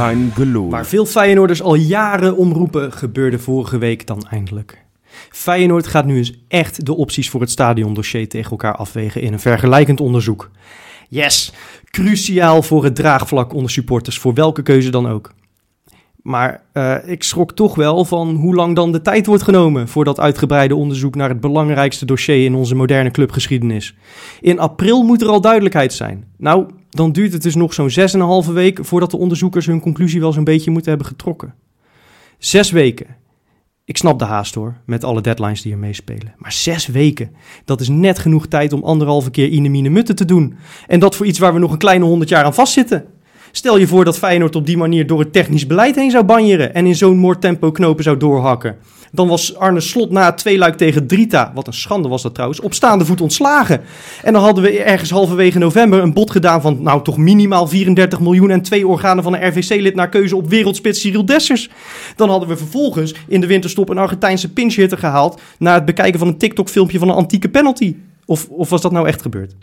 Kein. Waar veel Feyenoorders al jaren om roepen, gebeurde vorige week dan eindelijk. Feyenoord gaat nu eens echt de opties voor het stadiondossier tegen elkaar afwegen in een vergelijkend onderzoek. Yes, cruciaal voor het draagvlak onder supporters, voor welke keuze dan ook. Maar uh, ik schrok toch wel van hoe lang dan de tijd wordt genomen voor dat uitgebreide onderzoek naar het belangrijkste dossier in onze moderne clubgeschiedenis. In april moet er al duidelijkheid zijn. Nou, dan duurt het dus nog zo'n 6,5 week voordat de onderzoekers hun conclusie wel zo'n beetje moeten hebben getrokken. Zes weken. Ik snap de haast hoor, met alle deadlines die er meespelen. Maar zes weken, dat is net genoeg tijd om anderhalve keer Inemine Mutten te doen. En dat voor iets waar we nog een kleine honderd jaar aan vastzitten. Stel je voor dat Feyenoord op die manier door het technisch beleid heen zou banjeren en in zo'n moordtempo knopen zou doorhakken. Dan was Arne Slot na twee luik tegen Drita, wat een schande was dat trouwens, op staande voet ontslagen. En dan hadden we ergens halverwege november een bod gedaan van nou toch minimaal 34 miljoen en twee organen van een RVC-lid naar keuze op wereldspits Cyril Dessers. Dan hadden we vervolgens in de winterstop een Argentijnse pinchhitter gehaald na het bekijken van een TikTok-filmpje van een antieke penalty. Of, of was dat nou echt gebeurd?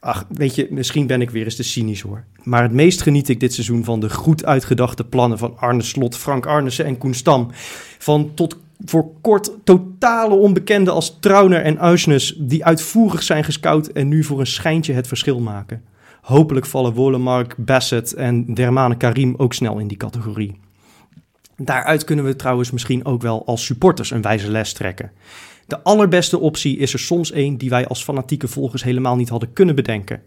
Ach, weet je, misschien ben ik weer eens te cynisch hoor. Maar het meest geniet ik dit seizoen van de goed uitgedachte plannen van Arne Slot, Frank Arnesen en Koen Stam. Van tot voor kort totale onbekenden als Trauner en Uisnes, die uitvoerig zijn gescout en nu voor een schijntje het verschil maken. Hopelijk vallen Wolemark, Bassett en Dermane Karim ook snel in die categorie. Daaruit kunnen we trouwens misschien ook wel als supporters een wijze les trekken. De allerbeste optie is er soms één die wij als fanatieke volgers helemaal niet hadden kunnen bedenken.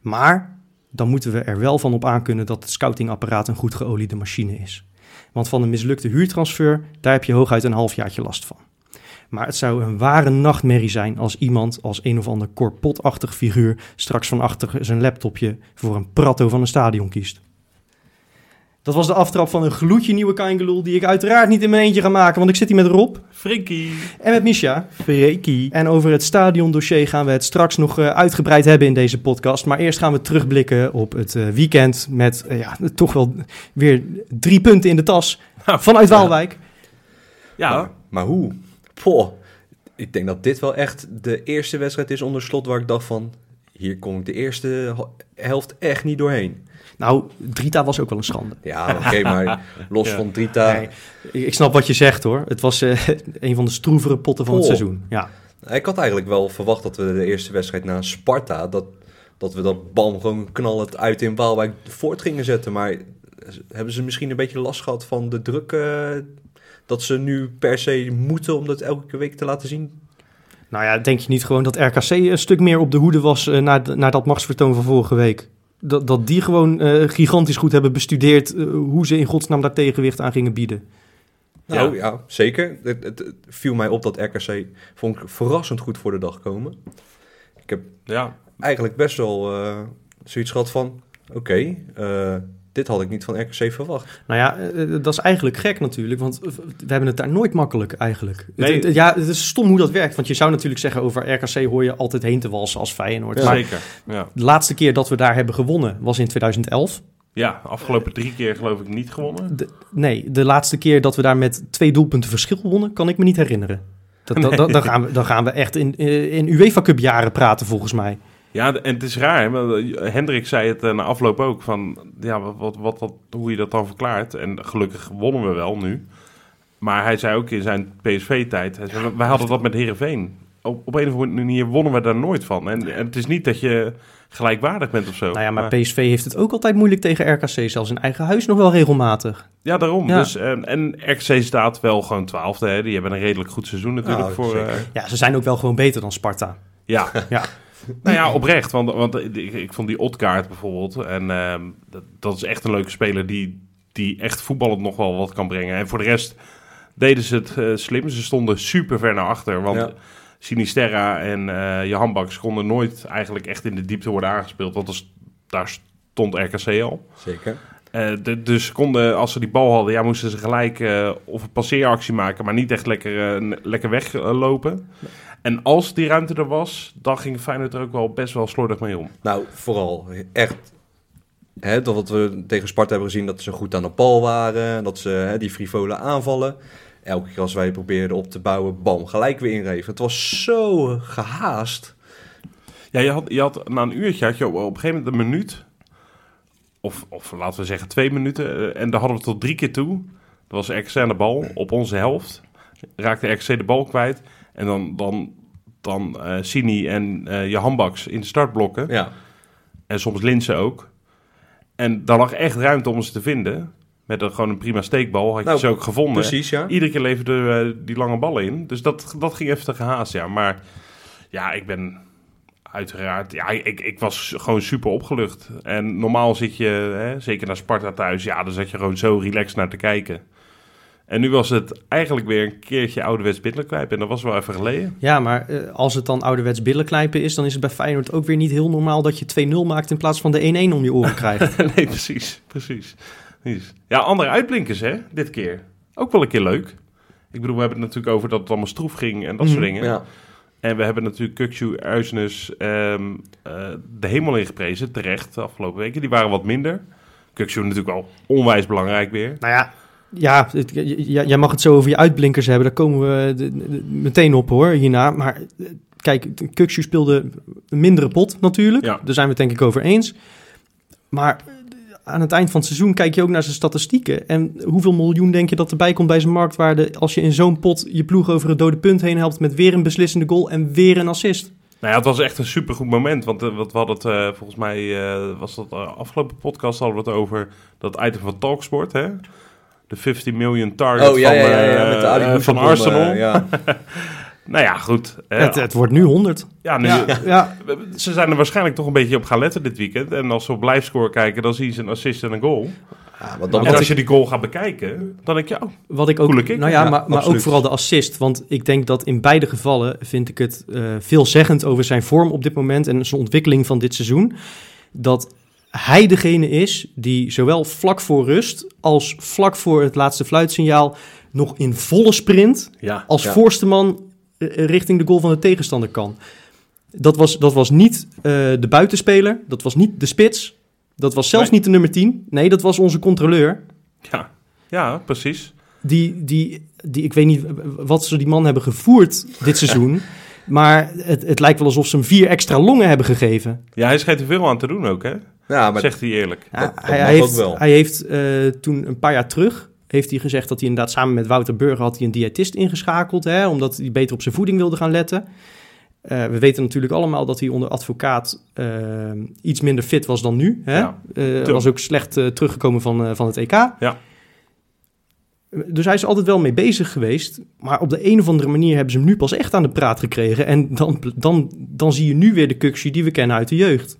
Maar dan moeten we er wel van op aankunnen dat het scoutingapparaat een goed geoliede machine is. Want van een mislukte huurtransfer, daar heb je hooguit een halfjaartje last van. Maar het zou een ware nachtmerrie zijn als iemand als een of ander korpotachtig figuur straks van achter zijn laptopje voor een pratto van een stadion kiest. Dat was de aftrap van een gloedje nieuwe Kaingeloel die ik uiteraard niet in mijn eentje ga maken, want ik zit hier met Rob. Frikkie. En met Misha. Freekie. En over het stadiondossier gaan we het straks nog uh, uitgebreid hebben in deze podcast. Maar eerst gaan we terugblikken op het uh, weekend met uh, ja, toch wel weer drie punten in de tas vanuit Waalwijk. Ja, maar, maar hoe? Poh, ik denk dat dit wel echt de eerste wedstrijd is onder slot waar ik dacht van... Hier kom ik de eerste helft echt niet doorheen. Nou, Drita was ook wel een schande. Ja, oké, okay, maar los ja. van Drita... Nee, ik snap wat je zegt hoor. Het was uh, een van de stroevere potten van oh. het seizoen. Ja. Ik had eigenlijk wel verwacht dat we de eerste wedstrijd na Sparta... dat, dat we dat bal gewoon knallend uit in Waalwijk voort gingen zetten. Maar hebben ze misschien een beetje last gehad van de druk... Uh, dat ze nu per se moeten om dat elke week te laten zien? Nou ja, denk je niet gewoon dat RKC een stuk meer op de hoede was... Uh, na, na dat machtsvertoon van vorige week? Dat, dat die gewoon uh, gigantisch goed hebben bestudeerd uh, hoe ze in godsnaam daar tegenwicht aan gingen bieden. Nou ja, ja zeker. Het, het, het, viel mij op dat RKC vond ik verrassend goed voor de dag komen. Ik heb ja. eigenlijk best wel uh, zoiets gehad van, oké, okay, dit had ik niet van RKC verwacht. Nou ja, dat is eigenlijk gek natuurlijk, want we hebben het daar nooit makkelijk eigenlijk. Nee. Het, het, ja, het is stom hoe dat werkt, want je zou natuurlijk zeggen over RKC hoor je altijd heen te walsen als Feyenoord. Ja, maar zeker. Ja. De laatste keer dat we daar hebben gewonnen was in 2011. Ja, afgelopen drie keer geloof ik niet gewonnen. De, nee, de laatste keer dat we daar met twee doelpunten verschil wonnen, kan ik me niet herinneren. Dat, nee. dat, dan, gaan we, dan gaan we echt in, in UEFA Cup jaren praten volgens mij. Ja, en het is raar. Hè? Hendrik zei het na afloop ook van ja, wat, wat, wat, hoe je dat dan verklaart. En gelukkig wonnen we wel nu. Maar hij zei ook in zijn PSV-tijd, wij hadden dat met Herenveen. Op, op een of andere manier wonnen we daar nooit van. En, en het is niet dat je gelijkwaardig bent of zo. Nou ja, maar, maar, PSV heeft het ook altijd moeilijk tegen RKC, zelfs in eigen huis nog wel regelmatig. Ja, daarom. Ja. Dus, en, en RKC staat wel gewoon twaalfde. Hè. Die hebben een redelijk goed seizoen natuurlijk. Nou, voor, uh... Ja, ze zijn ook wel gewoon beter dan Sparta. Ja, ja. Nou ja, oprecht. Want, want ik, ik vond die Otkaart bijvoorbeeld. En uh, dat, dat, is echt een leuke speler die, die echt voetballend nog wel wat kan brengen. En voor de rest deden ze het uh, slim. Ze stonden super ver naar achter. Want ja. Sinisterra en uh, Johan Baks konden nooit eigenlijk echt in de diepte worden aangespeeld. Want dat, daar stond RKC al. Zeker. Uh, de, dus konden, als ze die bal hadden, ja, moesten ze gelijk uh, of een passeeractie maken, maar niet echt lekker, uh, lekker weglopen. En als die ruimte er was, dan ging Feyenoord er ook wel best wel slordig mee om. Nou, vooral echt. Hè, dat wat we tegen Sparta hebben gezien, dat ze goed aan de bal waren. Dat ze hè, die frivole aanvallen. Elke keer als wij probeerden op te bouwen, bam, gelijk weer inreven. Het was zo gehaast. Ja, je had, je had na een uurtje, had je op, op een gegeven moment een minuut of, of laten we zeggen twee minuten. eh, en daar hadden we tot drie keer toe. Dat was RKC aan de bal op onze helft. Raakte RKC de bal kwijt. En dan, dan, dan eh Sini en eh Johan Baks in de startblokken. Ja. En soms Linsen ook. En daar lag echt ruimte om ze te vinden. Met een, gewoon een prima steekbal had je Nou, ze ook gevonden. Precies, ja. Iedere keer leverde eh, die lange ballen in. Dus dat, dat ging even te gehaast, ja. Maar ja, ik ben uiteraard... Ja, ik, ik was gewoon super opgelucht. En normaal zit je, hè, zeker naar Sparta thuis... Ja, dan zat je gewoon zo relaxed naar te kijken. En nu was het eigenlijk weer een keertje ouderwets billetlijp. En dat was wel even geleden. Ja, maar eh, als het dan ouderwets billenknijpen is, dan is het bij Feyenoord ook weer niet heel normaal dat je 2-0 maakt in plaats van de 1-1 om je oren krijgt. nee, precies, precies. precies. Ja, andere uitblinkers, hè, dit keer. Ook wel een keer leuk. Ik bedoel, we hebben het natuurlijk over dat het allemaal stroef ging en dat soort Mhm. dingen. Ja. En we hebben natuurlijk Kukcu, Uisnes ehm, eh, de hemel ingeprezen, terecht, de afgelopen weken. Die waren wat minder. Kukcu natuurlijk wel onwijs belangrijk weer. Nou ja, ja, het- jij mag het zo over je uitblinkers hebben. Daar komen we de- de- meteen op hoor, hierna. Maar eh, kijk, Kukshu speelde een mindere pot natuurlijk. Ja. Daar zijn we het denk ik over eens. Maar eh, aan het eind van het seizoen kijk je ook naar zijn statistieken. En hoeveel miljoen denk je dat erbij komt bij zijn marktwaarde... als je in zo'n pot je ploeg over het dode punt heen helpt... met weer een beslissende goal en weer een assist? Nou ja, het was echt een supergoed moment. Want eh, wat we hadden het, volgens mij was dat de afgelopen podcast hadden we het over dat item van Talksport, hè? De 50 million target Oh ja, van, ja, ja, ja, eh, met de Ali eh, van Arsenal. ja. Nou ja, goed. Eh, Het, het wordt nu 100. ja, nu, Ja, ja. Ze zijn er waarschijnlijk toch een beetje op gaan letten dit weekend. En als ze op blijfscore kijken, dan zien ze een assist en een goal. Ja, want en dat als je die goal gaat bekijken, dan denk je, oh, Wat ik ook, Coole kick, nou ja, ja, maar, maar ook vooral de assist. Want ik denk dat in beide gevallen vind ik het eh, veelzeggend over zijn vorm op dit moment en zijn ontwikkeling van dit seizoen. Dat hij degene is die zowel vlak voor rust als vlak voor het laatste fluitsignaal nog in volle sprint ja. als Ja. voorste man eh, richting de goal van de tegenstander kan. Dat was, dat was niet eh, de buitenspeler, dat was niet de spits, dat was zelfs Nee. niet de nummer 10. Nee, dat was onze controleur. Ja, ja precies. Die, die, die, ik weet niet wat ze die man hebben gevoerd dit seizoen. maar het, het lijkt wel alsof ze hem vier extra longen hebben gegeven. Ja, hij schijnt er veel aan te doen ook, hè? Ja, maar Zegt hij eerlijk. Ja, dat mag hij, ook heeft, wel. hij heeft eh, toen een paar jaar terug heeft hij gezegd dat hij inderdaad samen met Wouter Burger had hij een diëtist ingeschakeld, hè, omdat hij beter op zijn voeding wilde gaan letten. Eh, we weten natuurlijk allemaal dat hij onder advocaat eh, iets minder fit was dan nu. Hè? Ja. Eh, was ook slecht teruggekomen van, van het EK. Ja. Dus hij is altijd wel mee bezig geweest. Maar op de een of andere manier hebben ze hem nu pas echt aan de praat gekregen. En dan, dan, dan zie je nu weer de Kuksje die we kennen uit de jeugd.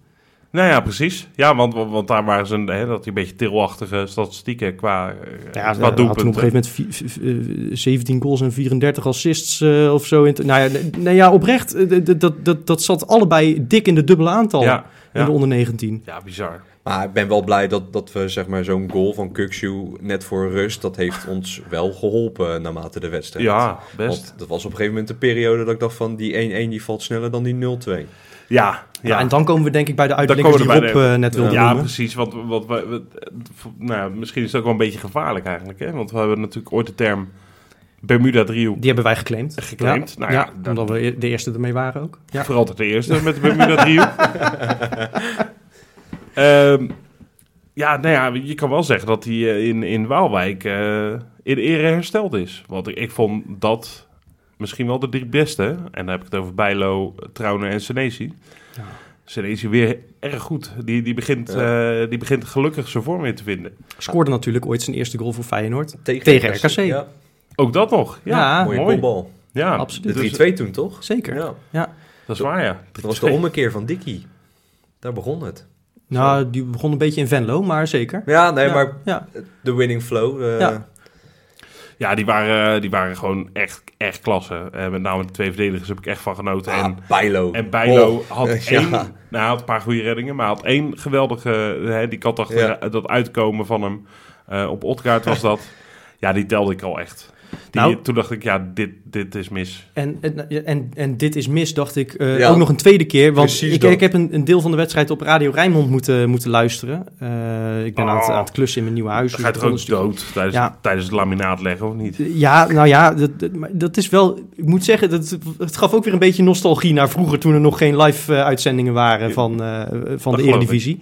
Nou ja, precies. Ja, want, want, want daar waren ze een, hè, dat een beetje tilachtige statistieken qua, eh, Ja, qua hij had toen op een doelpunten. gegeven moment vi- v- v- 17 goals en 34 assists eh, of zo. In nou, ja, nee, nee, ja, oprecht. eh, dat, dat, dat, dat zat allebei dik in de dubbele aantal Ja, in de onder 19. ja, bizar. Maar ik ben wel blij dat, dat we zeg maar, zo'n goal van Kukshu net voor rust, dat heeft ons wel geholpen naarmate de wedstrijd. Ja, best. Want dat was op een gegeven moment de periode dat ik dacht van die 1-1 die valt sneller dan die 0-2. Ja, Ja. ja. en dan komen we denk ik bij de uitblinkers komen die Rob de- eh, net wilde ja, noemen. precies. Want, we, we- nou, misschien is het ook wel een beetje gevaarlijk eigenlijk. Hè? Want we hebben natuurlijk ooit de term Bermuda-driehoek Die hebben wij geclaimd. geclaimd. Ja, Nou ja, omdat we de eerste ermee waren ook. Ja. Voor altijd de eerste met de Bermuda-driehoek. Ehm, ja, nou ja, je kan wel zeggen dat hij eh, in, in Waalwijk eh, in ere hersteld is. Want ik, ik vond dat misschien wel de drie beste. En dan heb ik het over Bijlo, Trauner en Senesi. Ja. Senesi weer erg goed. Die, die, begint, eh, die begint gelukkig zijn vorm weer te vinden. Scoorde natuurlijk ooit zijn eerste goal voor Feyenoord. Tegen, Tegen RKC. Ja, Ook dat nog. Ja, Ja, mooie mooi. kopbal. Ja, Absoluut. De Dus- 3-2 toen toch? Zeker. Ja. Ja. dat is waar, ja. Dat was de ommekeer van Dickie. Daar begon het. Nou, die begon een beetje in Venlo, maar zeker. Ja, nee, Ja, maar Ja. de winning flow. eh, Ja. Die waren, die waren gewoon echt, echt klasse. En met name de twee verdedigers heb ik echt van genoten. ah, en Bijlo. En Bijlo Oh, had ja. één, nou, had een paar goede reddingen, maar had één geweldige, hè, die kat achter Ja. dat uitkomen van hem eh, op Otkaart was dat. ja, die telde ik al echt. Die, Nou- toen dacht ik, ja, dit, dit is mis. En, en, en, en dit is mis, dacht ik, eh, Ja. ook nog een tweede keer. Want ik, ik heb een, een deel van de wedstrijd op Radio Rijnmond moeten, moeten luisteren. Eh, ik ben aan, het, Oh. aan het klussen in mijn nieuwe huis. Dus ga je toch ook een stuk- dood tijdens, Ja. tijdens het laminaat leggen, of niet? Ja, nou ja, dat, dat, is wel... Ik moet zeggen, dat, het gaf ook weer een beetje nostalgie naar vroeger... toen er nog geen live-uitzendingen waren van, eh, van Dat de Eredivisie.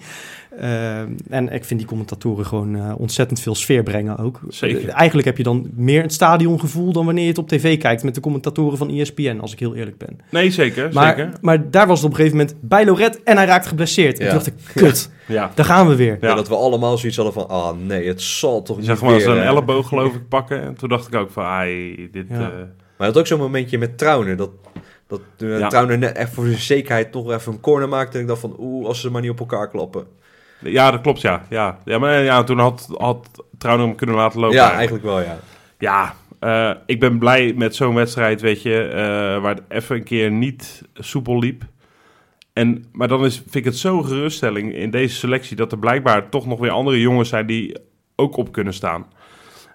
Eh, en ik vind die commentatoren gewoon eh, ontzettend veel sfeer brengen ook. Zeker. Eh, eigenlijk heb je dan meer het stadiongevoel dan wanneer je het op tv kijkt met de commentatoren van ESPN, als ik heel eerlijk ben. Nee, zeker. Maar, zeker. maar daar was het op een gegeven moment bij Loret en hij raakt geblesseerd. En Ja. toen dacht ik, kut, Ja. daar gaan we weer. Ja. dat we allemaal zoiets hadden van, ah nee, het zal toch niet zag maar eh. elleboog geloof ik pakken. En toen dacht ik ook van, ai, dit... Ja. eh, Maar je had ook zo'n momentje met Trauner, dat, dat Ja. Trauner net echt voor zijn zekerheid nog even een corner maakte. En ik dacht van, oeh, als ze maar niet op elkaar klappen. Ja, dat klopt, ja. Ja, ja maar ja, toen had, had Trouwen hem kunnen laten lopen. ja, eigenlijk wel, ja. Ja, eh, ik ben blij met zo'n wedstrijd, weet je, eh, waar het even een keer niet soepel liep. En, maar dan is, vind ik het zo'n geruststelling in deze selectie dat er blijkbaar toch nog weer andere jongens zijn die ook op kunnen staan.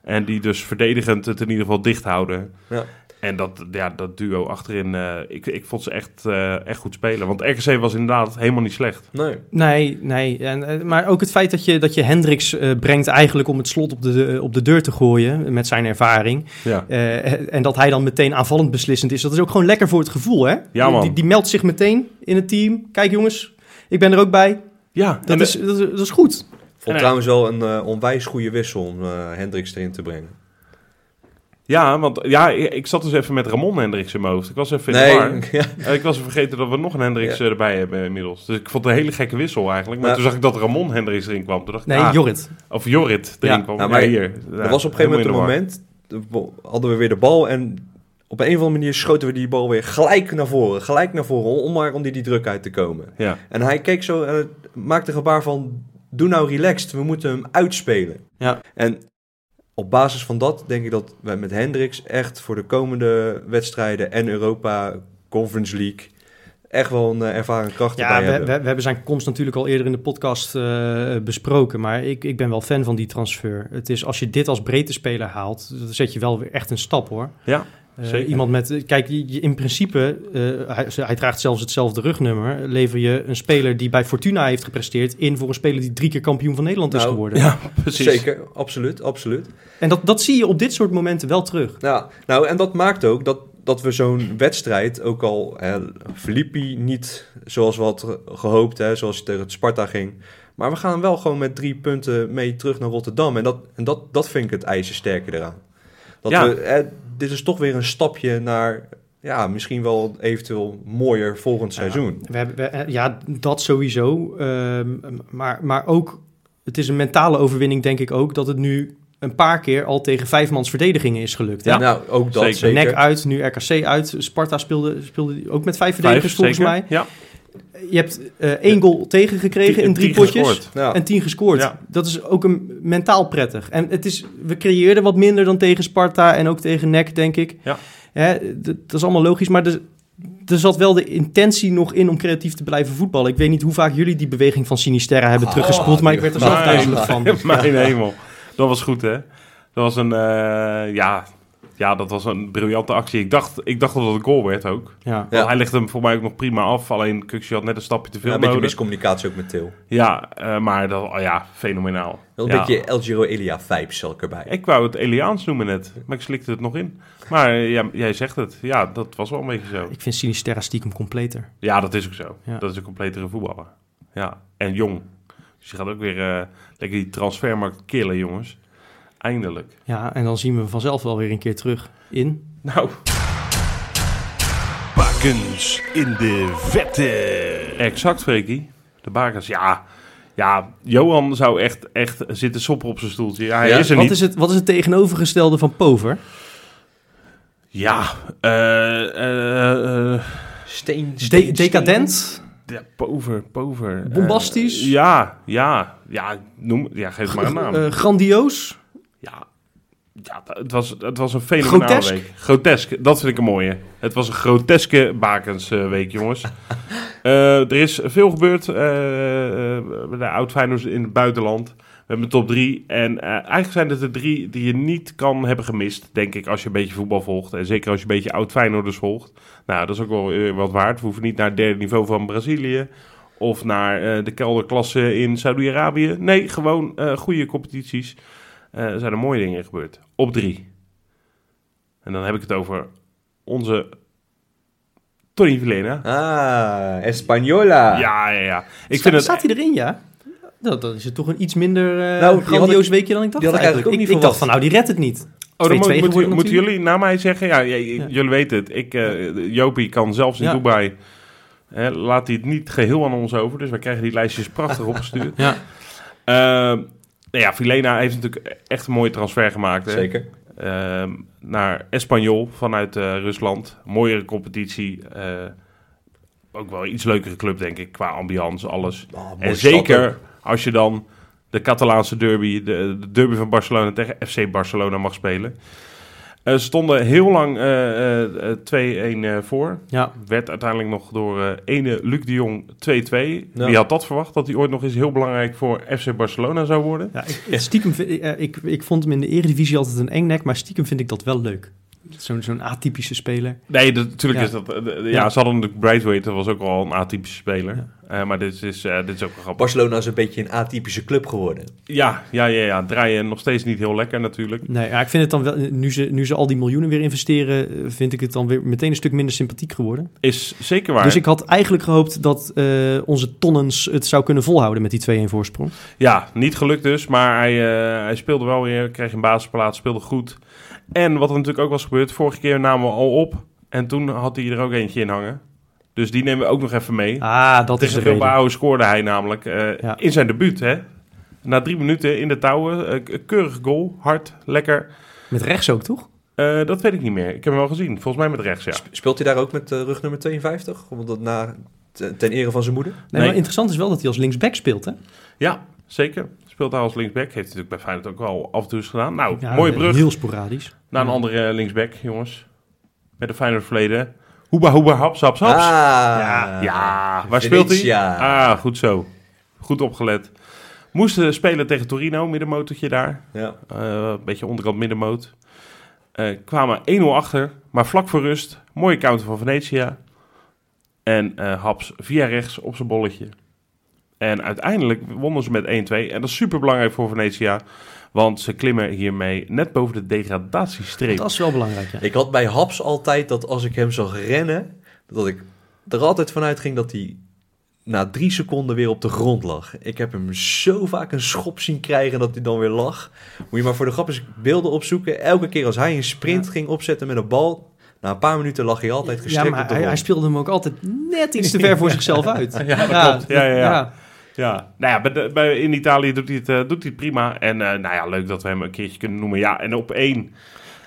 En die dus verdedigend het in ieder geval dicht houden. Ja. En dat, ja, dat duo achterin, eh, ik, ik vond ze echt, eh, echt goed spelen. Want RKC was inderdaad helemaal niet slecht. Nee. Nee, nee. En, eh, maar ook het feit dat je, dat je Hendricks brengt eigenlijk om het slot op de, op de deur te gooien met zijn ervaring. Ja, Eh, en dat hij dan meteen aanvallend beslissend is. Dat is ook gewoon lekker voor het gevoel, hè? Ja, man. Die, die meldt zich meteen in het team. Kijk jongens, ik ben er ook bij. ja Dat, is, dat, is, dat is goed. Vond En, trouwens wel een eh, onwijs goede wissel om eh Hendricks erin te brengen. Ja, want ja, ik, ik zat dus even met Ramon Hendricks in mijn hoofd. Ik was even in de Nee, war. ja. Eh, Ik was vergeten dat we nog een Hendricks Ja. eh, erbij hebben inmiddels. Dus ik vond het een hele gekke wissel eigenlijk. Maar Ja. toen zag ik dat Ramon Hendricks erin kwam. Toen dacht ik, Nee, ah, Jorrit. of Jorrit erin Ja. kwam. Nou, Ja, hier. er was op een gegeven moment een de- hadden we weer de bal en op een of andere manier schoten we die bal weer gelijk naar voren. Gelijk naar voren, om maar onder die druk uit te komen. Ja, En hij keek zo en maakte gebaar van, doe nou relaxed, we moeten hem uitspelen. Ja. En op basis van dat denk ik dat wij met Hendricks echt voor de komende wedstrijden en Europa Conference League echt wel een eh, ervaren kracht Ja, we, hebben. we, we hebben zijn komst natuurlijk al eerder in de podcast eh, besproken. Maar ik, ik ben wel fan van die transfer. Het is als je dit als breedte speler haalt, dan zet je wel weer echt een stap hoor. ja. Eh, Zeker. iemand met, kijk, je- je- in principe, eh, hij, hij draagt zelfs hetzelfde rugnummer. Lever je een speler die bij Fortuna heeft gepresteerd in voor een speler die drie keer kampioen van Nederland is Nou, geworden. ja precies. Zeker, absoluut, absoluut. En dat, dat zie je op dit soort momenten wel terug. Ja, nou, en dat maakt ook dat, dat we zo'n wedstrijd, ook al hè, verliep hij niet zoals we hadden gehoopt, hè, zoals hij tegen het Sparta ging. Maar we gaan wel gewoon met drie punten mee terug naar Rotterdam. En dat, en dat, dat vind ik het ijzersterke eraan. Dat Ja. we, hè, dit is toch weer een stapje naar, ja, misschien wel eventueel mooier volgend seizoen. We hebben, we- eh, ja, dat sowieso. Ehm, maar, maar ook, het is een mentale overwinning, denk ik ook, dat het nu een paar keer al tegen vijfmans verdedigingen is gelukt. hè? Ja. Nou, ook dat Zeker. NEC uit, nu RKC uit. Sparta speelde, speelde ook met vijf verdedigers Vijf, volgens zeker. mij. Ja. Je hebt eh, één goal tegengekregen Tien- in drie potjes. Ja. En tien gescoord. Ja. Dat is ook een mentaal prettig. En het is, we creëerden wat minder dan tegen Sparta en ook tegen NEC, denk ik. Ja. Hè, dat is allemaal logisch, maar er, er zat wel de intentie nog in om creatief te blijven voetballen. Ik weet niet hoe vaak jullie die beweging van Sinisterra hebben Oh, teruggespoeld, maar ik werd er zelf duizelig van. Mijn hemel. Dat was goed, hè? Dat was een, eh, ja, ja, dat was een briljante actie. Ik dacht, ik dacht dat het een goal werd ook. Ja. Ja. Hij legde hem voor mij ook nog prima af. Alleen Kuksje had net een stapje te veel Ja, een beetje nodig. miscommunicatie ook met Til. Ja, eh, maar dat, oh ja, fenomenaal. Wel een Ja. beetje El Giro Elia vibes zal ik erbij. Ik wou het Eliaans noemen net, maar ik slikte het nog in. Maar eh, ja, jij zegt het. Ja, dat was wel een beetje zo. Ik vind Sinisterra stiekem completer. Ja, dat is ook zo. Ja. Dat is een completere voetballer. Ja, en jong. Dus je gaat ook weer eh, lekker die transfermarkt killen, jongens. Eindelijk. Ja, en dan zien we vanzelf wel weer een keer terug in. Nou, Bakens in de vette. exact, Freekie. De bakers, ja. Ja, Johan zou echt, echt zitten soppen op zijn stoeltje. Ja, hij Ja? is er Wat niet. is, het, wat is het tegenovergestelde van Pover? Ja, eh, eh, eh, Steen, De- steen, decadent? ja, pover, pover. Bombastisch? ja, ja, ja, noem, ja, geef maar een naam. Grandioos? Ja, ja het, was, het was een fenomenale Grotesk? week. Grotesk, dat vind ik een mooie. Het was een groteske bakensweek, jongens. Eh, er is veel gebeurd eh, eh, bij de oud-Feyenoorders in het buitenland. We hebben top drie. En eh, eigenlijk zijn het de drie die je niet kan hebben gemist, denk ik, als je een beetje voetbal volgt. En zeker als je een beetje oud-Feyenoorders volgt. Nou, dat is ook wel eh, wat waard. We hoeven niet naar het derde niveau van Brazilië... Of naar eh, de kelderklasse in Saudi-Arabië. Nee, gewoon eh, goede competities. Eh, er zijn er mooie dingen gebeurd. Op drie. En dan heb ik het over onze Tony Villena. Ah, Española. Ja, ja, ja. Ik Sta- vind het... Staat hij erin, ja? Nou, dan is het toch een iets minder Nou, die grandioos weekje dan ik dacht die had ik eigenlijk ook niet ik, ik dacht van, nou, die redt het niet. Oh, dan 2-2 moet, moeten natuurlijk. jullie na mij zeggen? Ja, ja, Ja. jullie weten het. Ik, eh, Jopie kan zelfs in Ja. Dubai. Hè, laat hij het niet geheel aan ons over. Dus wij krijgen die lijstjes prachtig opgestuurd. Ja. Ehm, nou ja, Filena heeft natuurlijk echt een mooie transfer gemaakt. Hè? Zeker. Ehm, naar Espanyol vanuit eh, Rusland. Mooiere competitie. eh, ook wel iets leukere club, denk ik, qua ambiance, alles. Oh, mooi en zeker als je dan de Catalaanse derby, de, de derby van Barcelona tegen FC Barcelona mag spelen. Eh, ze stonden heel lang eh, eh, eh, 2-1 voor. Ja. Werd uiteindelijk nog door ene Luc de Jong 2-2. Ja. Wie had dat verwacht? Dat hij ooit nog eens heel belangrijk voor FC Barcelona zou worden? Ja, ik, stiekem, vind- ik, ik, ik vond hem in de eredivisie altijd een engnek, maar stiekem vind ik dat wel leuk. Zo'n zo'n atypische speler. Nee, dat- natuurlijk Ja. is dat... eh, de- ja, Ja. ze hadden natuurlijk Braithwaite, dat was ook al een atypische speler. Eh, maar dit is, eh, dit is ook wel grappig. Barcelona is een beetje een atypische club geworden. Ja, ja, ja, ja. Draaien nog steeds niet heel lekker natuurlijk. Nee, ja, ik vind het dan wel, nu ze, nu ze al die miljoenen weer investeren, vind ik het dan weer meteen een stuk minder sympathiek geworden. Is zeker waar. Dus ik had eigenlijk gehoopt dat eh, onze Tonnens het zou kunnen volhouden met die 2-1 voorsprong. Ja, niet gelukt dus, maar hij, eh, hij speelde wel weer, kreeg een basisplaats, speelde goed. En wat er natuurlijk ook was gebeurd, vorige keer namen we al op en toen had hij er ook eentje in hangen. Dus die nemen we ook nog even mee. Ah, dat is de. Bilbao scoorde hij namelijk eh, Ja. in zijn debuut, hè. Na drie minuten in de touwen, eh, keurig goal, hard, lekker. Met rechts ook, toch? Eh, dat weet ik niet meer. Ik heb hem wel gezien, volgens mij met rechts, ja. Sp- Speelt hij daar ook met rug nummer 52? Want dat na, ten ten ere van zijn moeder? Nee, Nee. maar interessant is wel dat hij als linksback speelt, hè? Ja, zeker. Speelt hij als linksback, heeft hij natuurlijk bij Feyenoord ook wel af en toe eens gedaan. Nou, Ja, mooie eh, brug. Heel sporadisch. Naar een Ja. andere linksback, jongens. Met een Feyenoord verleden. Hoeba, hoeba, haps, haps, haps. Ah, ja, ja. waar speelt hij? Ah, goed zo. Goed opgelet. Moesten spelen tegen Torino, middenmotortje daar. Ja. Eh, Een beetje onderkant middenmoot. Eh, kwamen 1-0 achter, maar vlak voor rust. Mooie counter van Venetia. En eh, Haps via rechts op zijn bolletje. En uiteindelijk wonnen ze met 1-2. En dat is super belangrijk voor Venetia. Want ze klimmen hiermee net boven de degradatiestreep. Dat is wel belangrijk, ja. Ik had bij Haps altijd dat als ik hem zag rennen, dat ik er altijd vanuit ging dat hij na drie seconden weer op de grond lag. Ik heb hem zo vaak een schop zien krijgen dat hij dan weer lag. Moet je maar voor de grap eens beelden opzoeken. Elke keer als hij een sprint ging opzetten met een bal, na een paar minuten lag hij altijd Ja, gestrekt maar op de hij, hij speelde hem ook altijd net iets te ver voor zichzelf uit. Ja, dat klopt. Ja, ja, ja. Ja. Nou ja, bij in Italië doet hij het, eh, doet hij het prima. En eh, nou ja, leuk dat we hem een keertje kunnen noemen. Ja, en op één,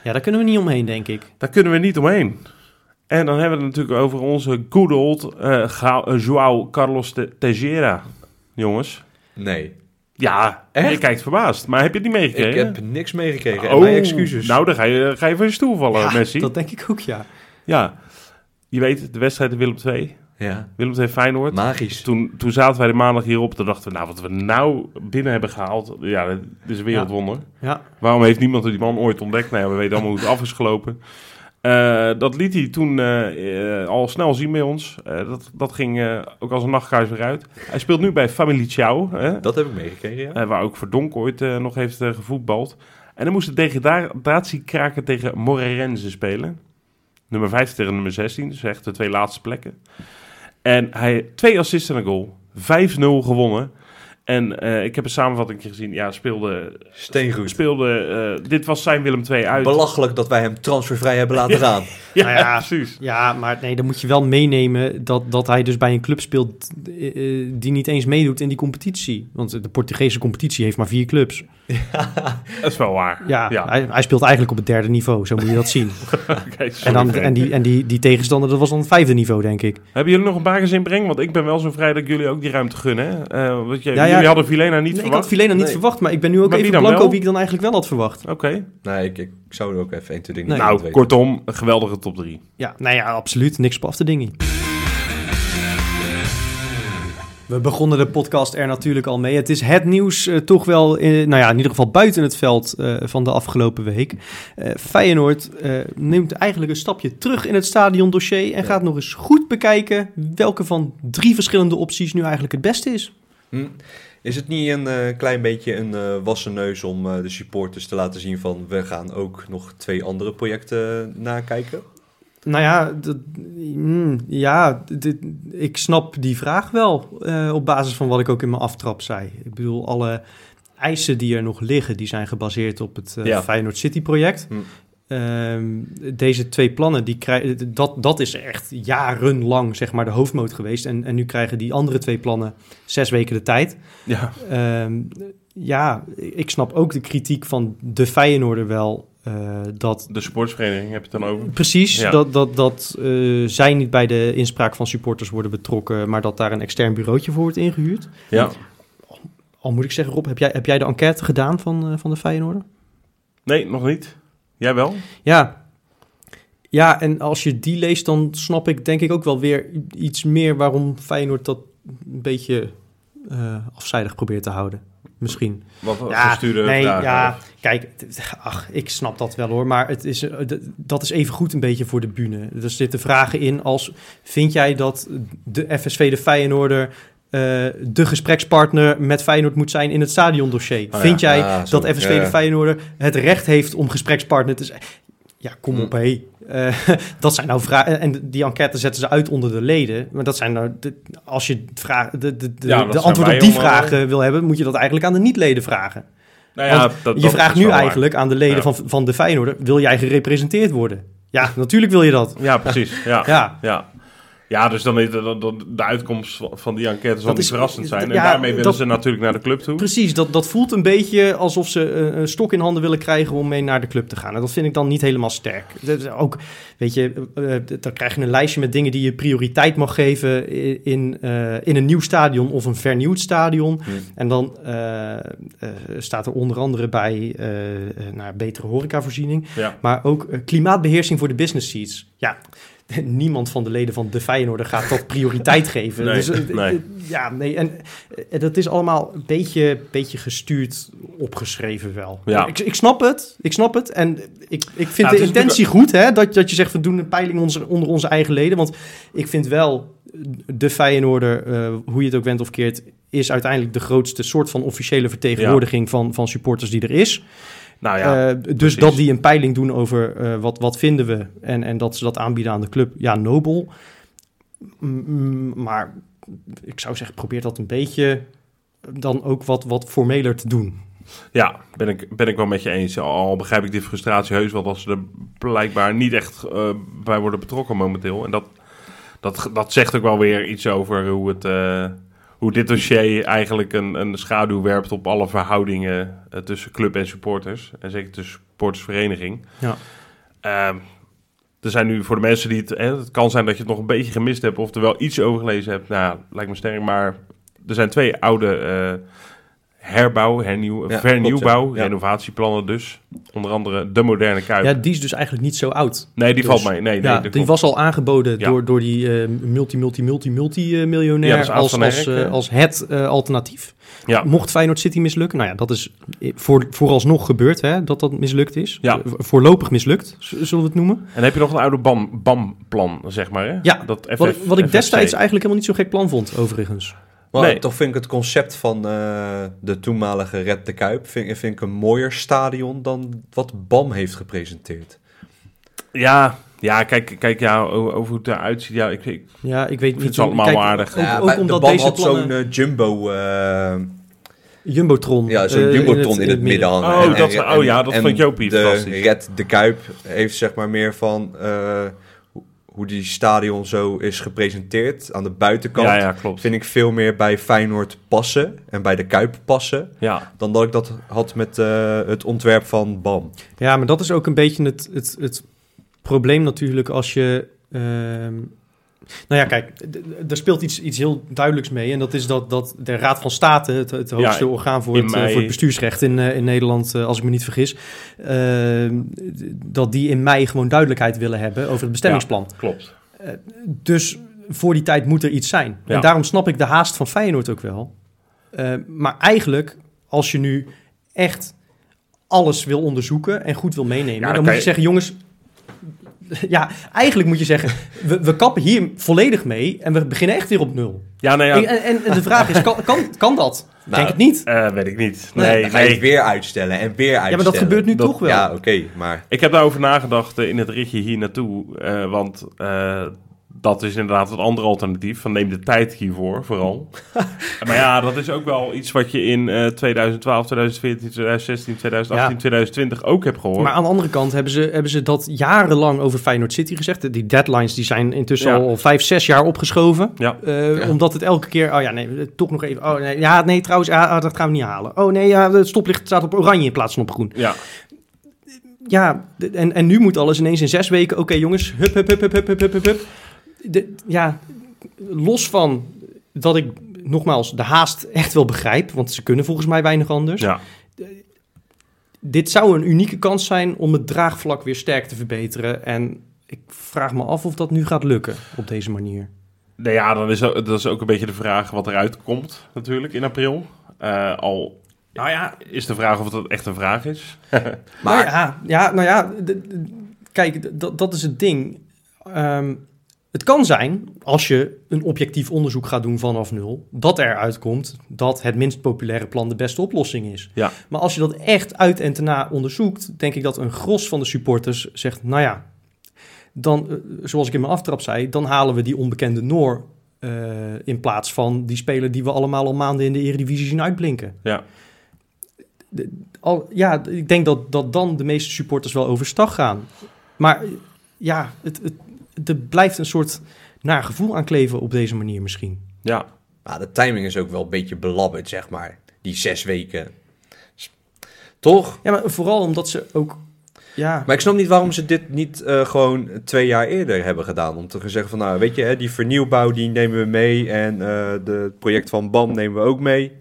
Ja, daar kunnen we niet omheen, denk ik. daar kunnen we niet omheen. En dan hebben we het natuurlijk over onze good old eh, João Carlos de Teixeira. Jongens. Nee, Ja, Echt? je kijkt verbaasd. Maar heb je het niet meegekregen? ik heb niks meegekregen. En Oh, mijn excuses. Nou, dan ga je, ga je van je stoel vallen, Ja, Messi. dat denk ik ook, ja. Ja, je weet, de wedstrijd in Willem II. Ja, Willem II Feyenoord. magisch. Toen, toen zaten wij de maandag hierop. Toen dachten we, nou, wat we nou binnen hebben gehaald. Ja, dit is een wereldwonder. Ja, Waarom heeft niemand die man ooit ontdekt? Nou ja, we weten allemaal hoe het af is gelopen. Eh, dat liet hij toen eh, eh, al snel zien bij ons. Dat, dat ging ook als een nachtkaars weer uit. Hij speelt nu bij Familie Ciao. Dat heb ik meegekregen, ja. Waar ook Verdonk ooit nog heeft gevoetbald. En dan moest de degradatiekraker tegen Moreirense spelen. Nummer 15 tegen nummer 16. Dus echt de twee laatste plekken. En hij twee assists en een goal. 5-0 gewonnen. En eh, ik heb een samenvatting gezien. Ja, speelde... Steengoed. speelde eh, dit was zijn Willem II uit. Belachelijk dat wij hem transfervrij hebben laten gaan. Ja, Nou ja, precies. ja, maar nee, dan moet je wel meenemen dat, dat hij dus bij een club speelt eh, die niet eens meedoet in die competitie. Want de Portugese competitie heeft maar vier clubs. Dat is wel waar. Ja, ja. Hij, hij speelt eigenlijk op het derde niveau, zo moet je dat zien. En dan, en die, en die, die tegenstander, dat was dan het vijfde niveau, denk ik. Hebben jullie nog een bagage inbreng? Want ik ben wel zo vrij dat ik jullie ook die ruimte gunnen. Eh, want je, Ja, ja. jullie hadden Vilena niet Nee, ik had verwacht. Filena niet Nee. verwacht, maar ik ben nu ook Maar even blanco wel? wie ik dan eigenlijk wel had verwacht. Oké. Nee, ik, ik zou er ook even één, twee dingen Nee. Nou, kortom, een geweldige top 3. Ja, nou ja, absoluut. Niks op af te dingen. We begonnen de podcast er natuurlijk al mee. Het is het nieuws eh, toch wel, eh, nou ja, in ieder geval buiten het veld eh, van de afgelopen week. Eh, Feyenoord neemt eigenlijk een stapje terug in het stadiondossier en Ja. gaat nog eens goed bekijken welke van drie verschillende opties nu eigenlijk het beste is. Hm. Is het niet een klein beetje een wassen neus om de supporters te laten zien van we gaan ook nog twee andere projecten nakijken? Nou ja, dat, mm, ja dit- ik snap die vraag wel eh, op basis van wat ik ook in mijn aftrap zei. Ik bedoel, alle eisen die er nog liggen, die zijn gebaseerd op het Ja. Feyenoord City project. Hm. Ehm, deze twee plannen, die krijgen, dat, dat is echt jarenlang zeg maar de hoofdmoot geweest. En, en nu krijgen die andere twee plannen zes weken de tijd. Ja, Ehm, ja, ik snap ook de kritiek van de Feyenoorder wel. Eh, dat de sportsvereniging heb je het dan over. Precies, Ja. dat, dat, dat eh, zij niet bij de inspraak van supporters worden betrokken, maar dat daar een extern bureautje voor wordt ingehuurd. Ja. Al moet ik zeggen, Rob, heb jij, heb jij de enquête gedaan van, eh, van de Feyenoorder? Nee, nog niet. Jij wel? Ja. Ja, en als je die leest, dan snap ik denk ik ook wel weer iets meer waarom Feyenoord dat een beetje afzijdig probeert te houden. Misschien. Wat Ja, gestuurde nee, vragen? ja, kijk, ach, ik snap dat wel hoor, maar het is, eh, dat is even goed een beetje voor de bühne. Er zitten vragen in als, vind jij dat de FSV de Feyenoorder eh, de gesprekspartner met Feyenoord moet zijn in het stadiondossier? ja. vind jij Ah, dat FSV de. Feyenoorder het recht heeft om gesprekspartner te zijn? Ja, kom Hm. op, hé. Eh, dat zijn nou vragen. En die enquête zetten ze uit onder de leden. Maar dat zijn nou. De, als je vraag, de, de, de, Ja, antwoord op die allemaal. vragen wil hebben, moet je dat eigenlijk aan de niet-leden vragen. Nou ja, dat, je dat vraagt nu waar. eigenlijk aan de leden Ja. van, van de Feyenoorder, wil jij gerepresenteerd worden? Ja, natuurlijk wil je dat. Ja, precies. Ja. Ja, Ja. Ja, dus dan is de, de, de uitkomst van die enquête zal Dat niet is- verrassend zijn. En ja, daarmee willen dat- ze natuurlijk naar de club toe. precies. Dat, dat voelt een beetje alsof ze een stok in handen willen krijgen om mee naar de club te gaan. En dat vind ik dan niet helemaal sterk. Ook, weet je, eh, dan krijg je een lijstje met dingen die je prioriteit mag geven in, eh, in een nieuw stadion of een vernieuwd stadion. Hm. En dan eh, staat er onder andere bij naar betere horecavoorziening. Ja. Maar ook eh, klimaatbeheersing voor de business seats. Ja, niemand van de leden van de Feyenoorder gaat dat prioriteit geven. Nee, dus, eh, nee. eh, ja, nee. En eh, dat is allemaal een beetje, beetje gestuurd opgeschreven wel. Ja. Ik, ik snap het, ik snap het. En ik, ik vind de intentie goed, hè, dat, dat je zegt, we doen een peiling onder, onder onze eigen leden. Want ik vind wel, de Feyenoorder, eh, hoe je het ook went of keert, is uiteindelijk de grootste soort van officiële vertegenwoordiging van, van supporters die er is. Nou ja, Eh, dus precies. dat die een peiling doen over eh, wat, wat vinden we en, en dat ze dat aanbieden aan de club, ja, nobel. Mm, maar ik zou zeggen, probeer dat een beetje dan ook wat, wat formeler te doen. ja ben, ik, ben ik wel met je eens. Al begrijp ik die frustratie heus wel dat ze er blijkbaar niet echt eh, bij worden betrokken momenteel. En dat, dat, dat zegt ook wel weer iets over hoe, het, hoe dit dossier eigenlijk een, een schaduw werpt op alle verhoudingen eh, tussen club en supporters. En zeker tussen supportersvereniging. Ja. Ehm, er zijn nu voor de mensen die het... Hè, het kan zijn dat je het nog een beetje gemist hebt... of er wel iets over gelezen hebt. Nou, lijkt me sterk. Maar er zijn twee oude eh, herbouw, hernieuw, Ja, vernieuwbouw, klopt, ja. Ja. renovatieplannen dus. Onder andere de moderne Kuip. Ja, die is dus eigenlijk niet zo oud. nee, die dus- valt mee. Nee, nee, ja, dat die was al aangeboden Ja. door, door die eh, multi, multi, multi, multi eh, als, als, eh, als het eh, alternatief. Ja. Mocht Feyenoord City mislukken, nou ja, dat is voor, vooralsnog gebeurd, hè, dat dat mislukt is. Ja. Voorlopig mislukt, zullen we het noemen. En heb je nog een oude BAM, BAM-plan, zeg maar. Hè? Ja, dat FF, Wat ik, wat ik destijds eigenlijk helemaal niet zo gek plan vond, overigens. Maar Nee. toch vind ik het concept van eh, de toenmalige Red de Kuip... Vind, vind ik een mooier stadion dan wat BAM heeft gepresenteerd. Ja, ja kijk, kijk ja, over hoe het eruit ziet. Ja, ik, ik Ja, ik weet vind niet. het allemaal kijk, aardig. Ook, Ja, ook maar omdat de BAM deze had plannen... zo'n eh, jumbo... eh, Jumbotron. ja, zo'n eh, jumbotron in het, midden hangen. Oh, dat- oh ja, dat vond Jopie de fantastisch. Red de Kuip heeft zeg maar meer van... hoe- die stadion zo is gepresenteerd aan de buitenkant... ja, ja, klopt. vind ik veel meer bij Feyenoord passen en bij de Kuip passen... Ja, dan dat ik dat had met eh, het ontwerp van BAM. Ja, maar dat is ook een beetje het, het, het probleem natuurlijk als je... ehm, nou ja, kijk, er speelt iets, iets heel duidelijks mee. En dat is dat, dat de Raad van State, het, het hoogste Ja, orgaan voor het, eh, mei- voor het bestuursrecht in, eh, in Nederland, eh, als ik me niet vergis, dat die in mei gewoon duidelijkheid willen hebben over het bestemmingsplan. klopt. Dus voor die tijd moet er iets zijn. Ja. En daarom snap ik de haast van Feyenoord ook wel. Maar eigenlijk, als je nu echt alles wil onderzoeken en goed wil meenemen, Ja, dan moet je je- zeggen, jongens, ja, eigenlijk moet je zeggen, we, we kappen hier volledig mee en we beginnen echt weer op nul. Ja, nou ja, En, en, de vraag is, kan, kan, kan dat? Ik Nou, Denk het niet. eh, weet ik niet. Nee, Nee, Dan ga je nee. weer uitstellen en weer uitstellen. maar dat gebeurt nu Dat- toch wel. Ja, oké, maar... Ik heb daarover nagedacht eh, in het ritje hier naartoe. eh, want eh, dat is inderdaad het andere alternatief. Van neem de tijd hiervoor, vooral. maar ja, dat is ook wel iets wat je in eh 2012, 2014, 2016, 2018, Ja. 2020 ook hebt gehoord. Maar aan de andere kant hebben ze, hebben ze dat jarenlang over Feyenoord City gezegd. Die deadlines die zijn intussen Ja. al vijf, zes jaar opgeschoven. ja. Eh, Ja. Omdat het elke keer, oh ja, nee, toch nog even. Oh nee, ja, nee, trouwens, ja, ah, dat gaan we niet halen. Oh nee, ja, het stoplicht staat op oranje in plaats van op groen. ja, Ja, en, en nu moet alles ineens in zes weken. Oké, jongens, hup, hup, hup, hup, hup, hup, hup, hup, hup. De, ja, los van dat ik nogmaals de haast echt wel begrijp, want ze kunnen volgens mij weinig anders. ja. Dit zou een unieke kans zijn om het draagvlak weer sterk te verbeteren. En ik vraag me af of dat nu gaat lukken op deze manier. Nou ja, dan is dat is ook een beetje de vraag wat eruit komt natuurlijk in april. Eh, al nou ja, is de vraag of dat echt een vraag is. Maar ja, ja, nou ja, kijk, dat is het ding. Ehm, het kan zijn, als je een objectief onderzoek gaat doen vanaf nul, dat eruit komt dat het minst populaire plan de beste oplossing is. Ja. Maar als je dat echt uit en te na onderzoekt, denk ik dat een gros van de supporters zegt, nou ja, dan, eh, zoals ik in mijn aftrap zei, dan halen we die onbekende Noor eh, in plaats van die speler die we allemaal al maanden in de Eredivisie zien uitblinken. Ja. Al, ja, ik denk dat, dat dan de meeste supporters wel overstag gaan. Maar ja, het, het, er blijft een soort naar gevoel aan kleven op deze manier misschien. Ja, nou, de timing is ook wel een beetje belabberd, zeg maar. Die zes weken. Toch? Ja, maar vooral omdat ze ook... Ja, Maar ik snap niet waarom ze dit niet eh, gewoon twee jaar eerder hebben gedaan. Om te zeggen van, nou, weet je, hè, die vernieuwbouw die nemen we mee. En eh de het project van BAM nemen we ook mee.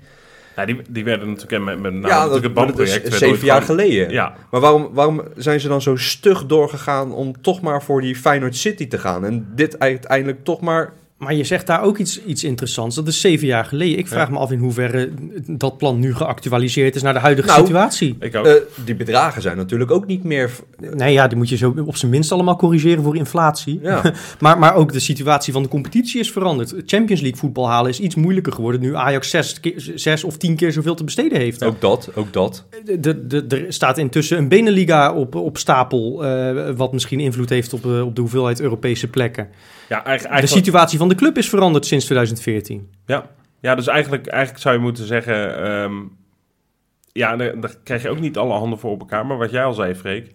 Ja die, die werden natuurlijk met, met nou, ja, natuurlijk het dat bandproject. werd zeven jaar gewoon- geleden. Ja, Maar waarom, waarom zijn ze dan zo stug doorgegaan om toch maar voor die Feyenoord City te gaan? En dit uiteindelijk toch maar... maar je zegt daar ook iets, iets interessants. Dat is zeven jaar geleden. Ik vraag me af in hoeverre dat plan nu geactualiseerd is naar de huidige Nou, situatie. ik ook. eh, die bedragen zijn natuurlijk ook niet meer... Nee, ja, die moet je zo op zijn minst allemaal corrigeren voor inflatie. Ja, Maar, maar ook de situatie van de competitie is veranderd. Champions League voetbal halen is iets moeilijker geworden nu Ajax zes, zes of tien keer zoveel te besteden heeft. ook dat, ook dat. De, de, er staat intussen een Beneliga op, op stapel, eh, wat misschien invloed heeft op, eh, op de hoeveelheid Europese plekken. Ja, eigenlijk, De situatie van de club is veranderd sinds 2014. ja. ja, dus eigenlijk, eigenlijk zou je moeten zeggen... ehm, ja, daar, krijg je ook niet alle handen voor op elkaar. Maar wat jij al zei, Freek...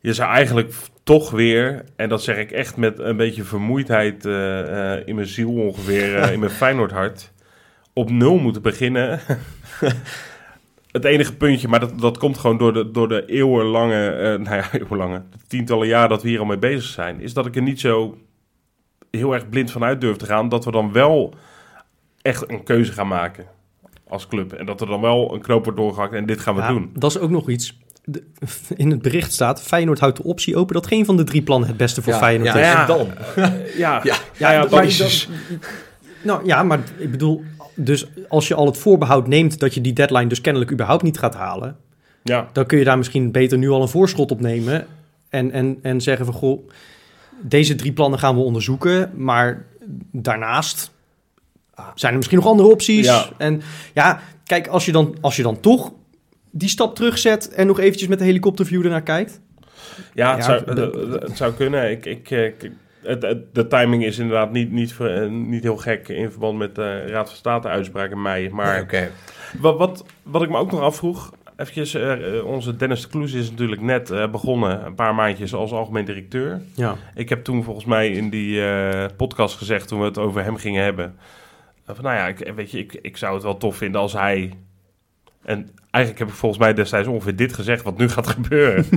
Je zou eigenlijk toch weer, en dat zeg ik echt met een beetje vermoeidheid eh, eh, in mijn ziel ongeveer, eh, in mijn Feyenoordhart, op nul moeten beginnen. het enige puntje, maar dat, dat komt gewoon door de, door de eeuwenlange, eh, nou ja, eeuwenlange, de tientallen jaar dat we hier al mee bezig zijn, is dat ik er niet zo heel erg blind van uit durf te gaan, dat we dan wel echt een keuze gaan maken als club. En dat er dan wel een knoop wordt doorgehakt en dit gaan we Ja, doen. Dat is ook nog iets. De- in het bericht staat, Feyenoord houdt de optie open dat geen van de drie plannen het beste voor ja, Feyenoord ja, is. Ja. dan? Ja, Ja. ja, ja, dat dat-. Nou ja, maar ik bedoel, dus als je al het voorbehoud neemt dat je die deadline dus kennelijk überhaupt niet gaat halen, Ja, dan kun je daar misschien beter nu al een voorschot op nemen en, en, en zeggen van goh, deze drie plannen gaan we onderzoeken, maar daarnaast zijn er misschien nog andere opties. Ja. En ja, kijk, als je, dan, als je dan toch die stap terugzet en nog eventjes met de helikopterview ernaar kijkt. Ja, het, Ja, zou, het, het zou kunnen. Ik, ik, eh, ik- de timing is inderdaad niet, niet, eh, niet heel gek in verband met de Raad van State uitspraak in mei. Maar Oké. wat, wat, wat ik me ook nog afvroeg... Eventjes, eh, eh, onze Dennis de Kloes is natuurlijk net eh, begonnen, een paar maandjes als algemeen directeur. Ja. Ik heb toen volgens mij in die eh, podcast gezegd, toen we het over hem gingen hebben... eh, van, nou ja, ik, weet je, ik, ik zou het wel tof vinden als hij... En eigenlijk heb ik volgens mij destijds ongeveer dit gezegd, wat nu gaat gebeuren.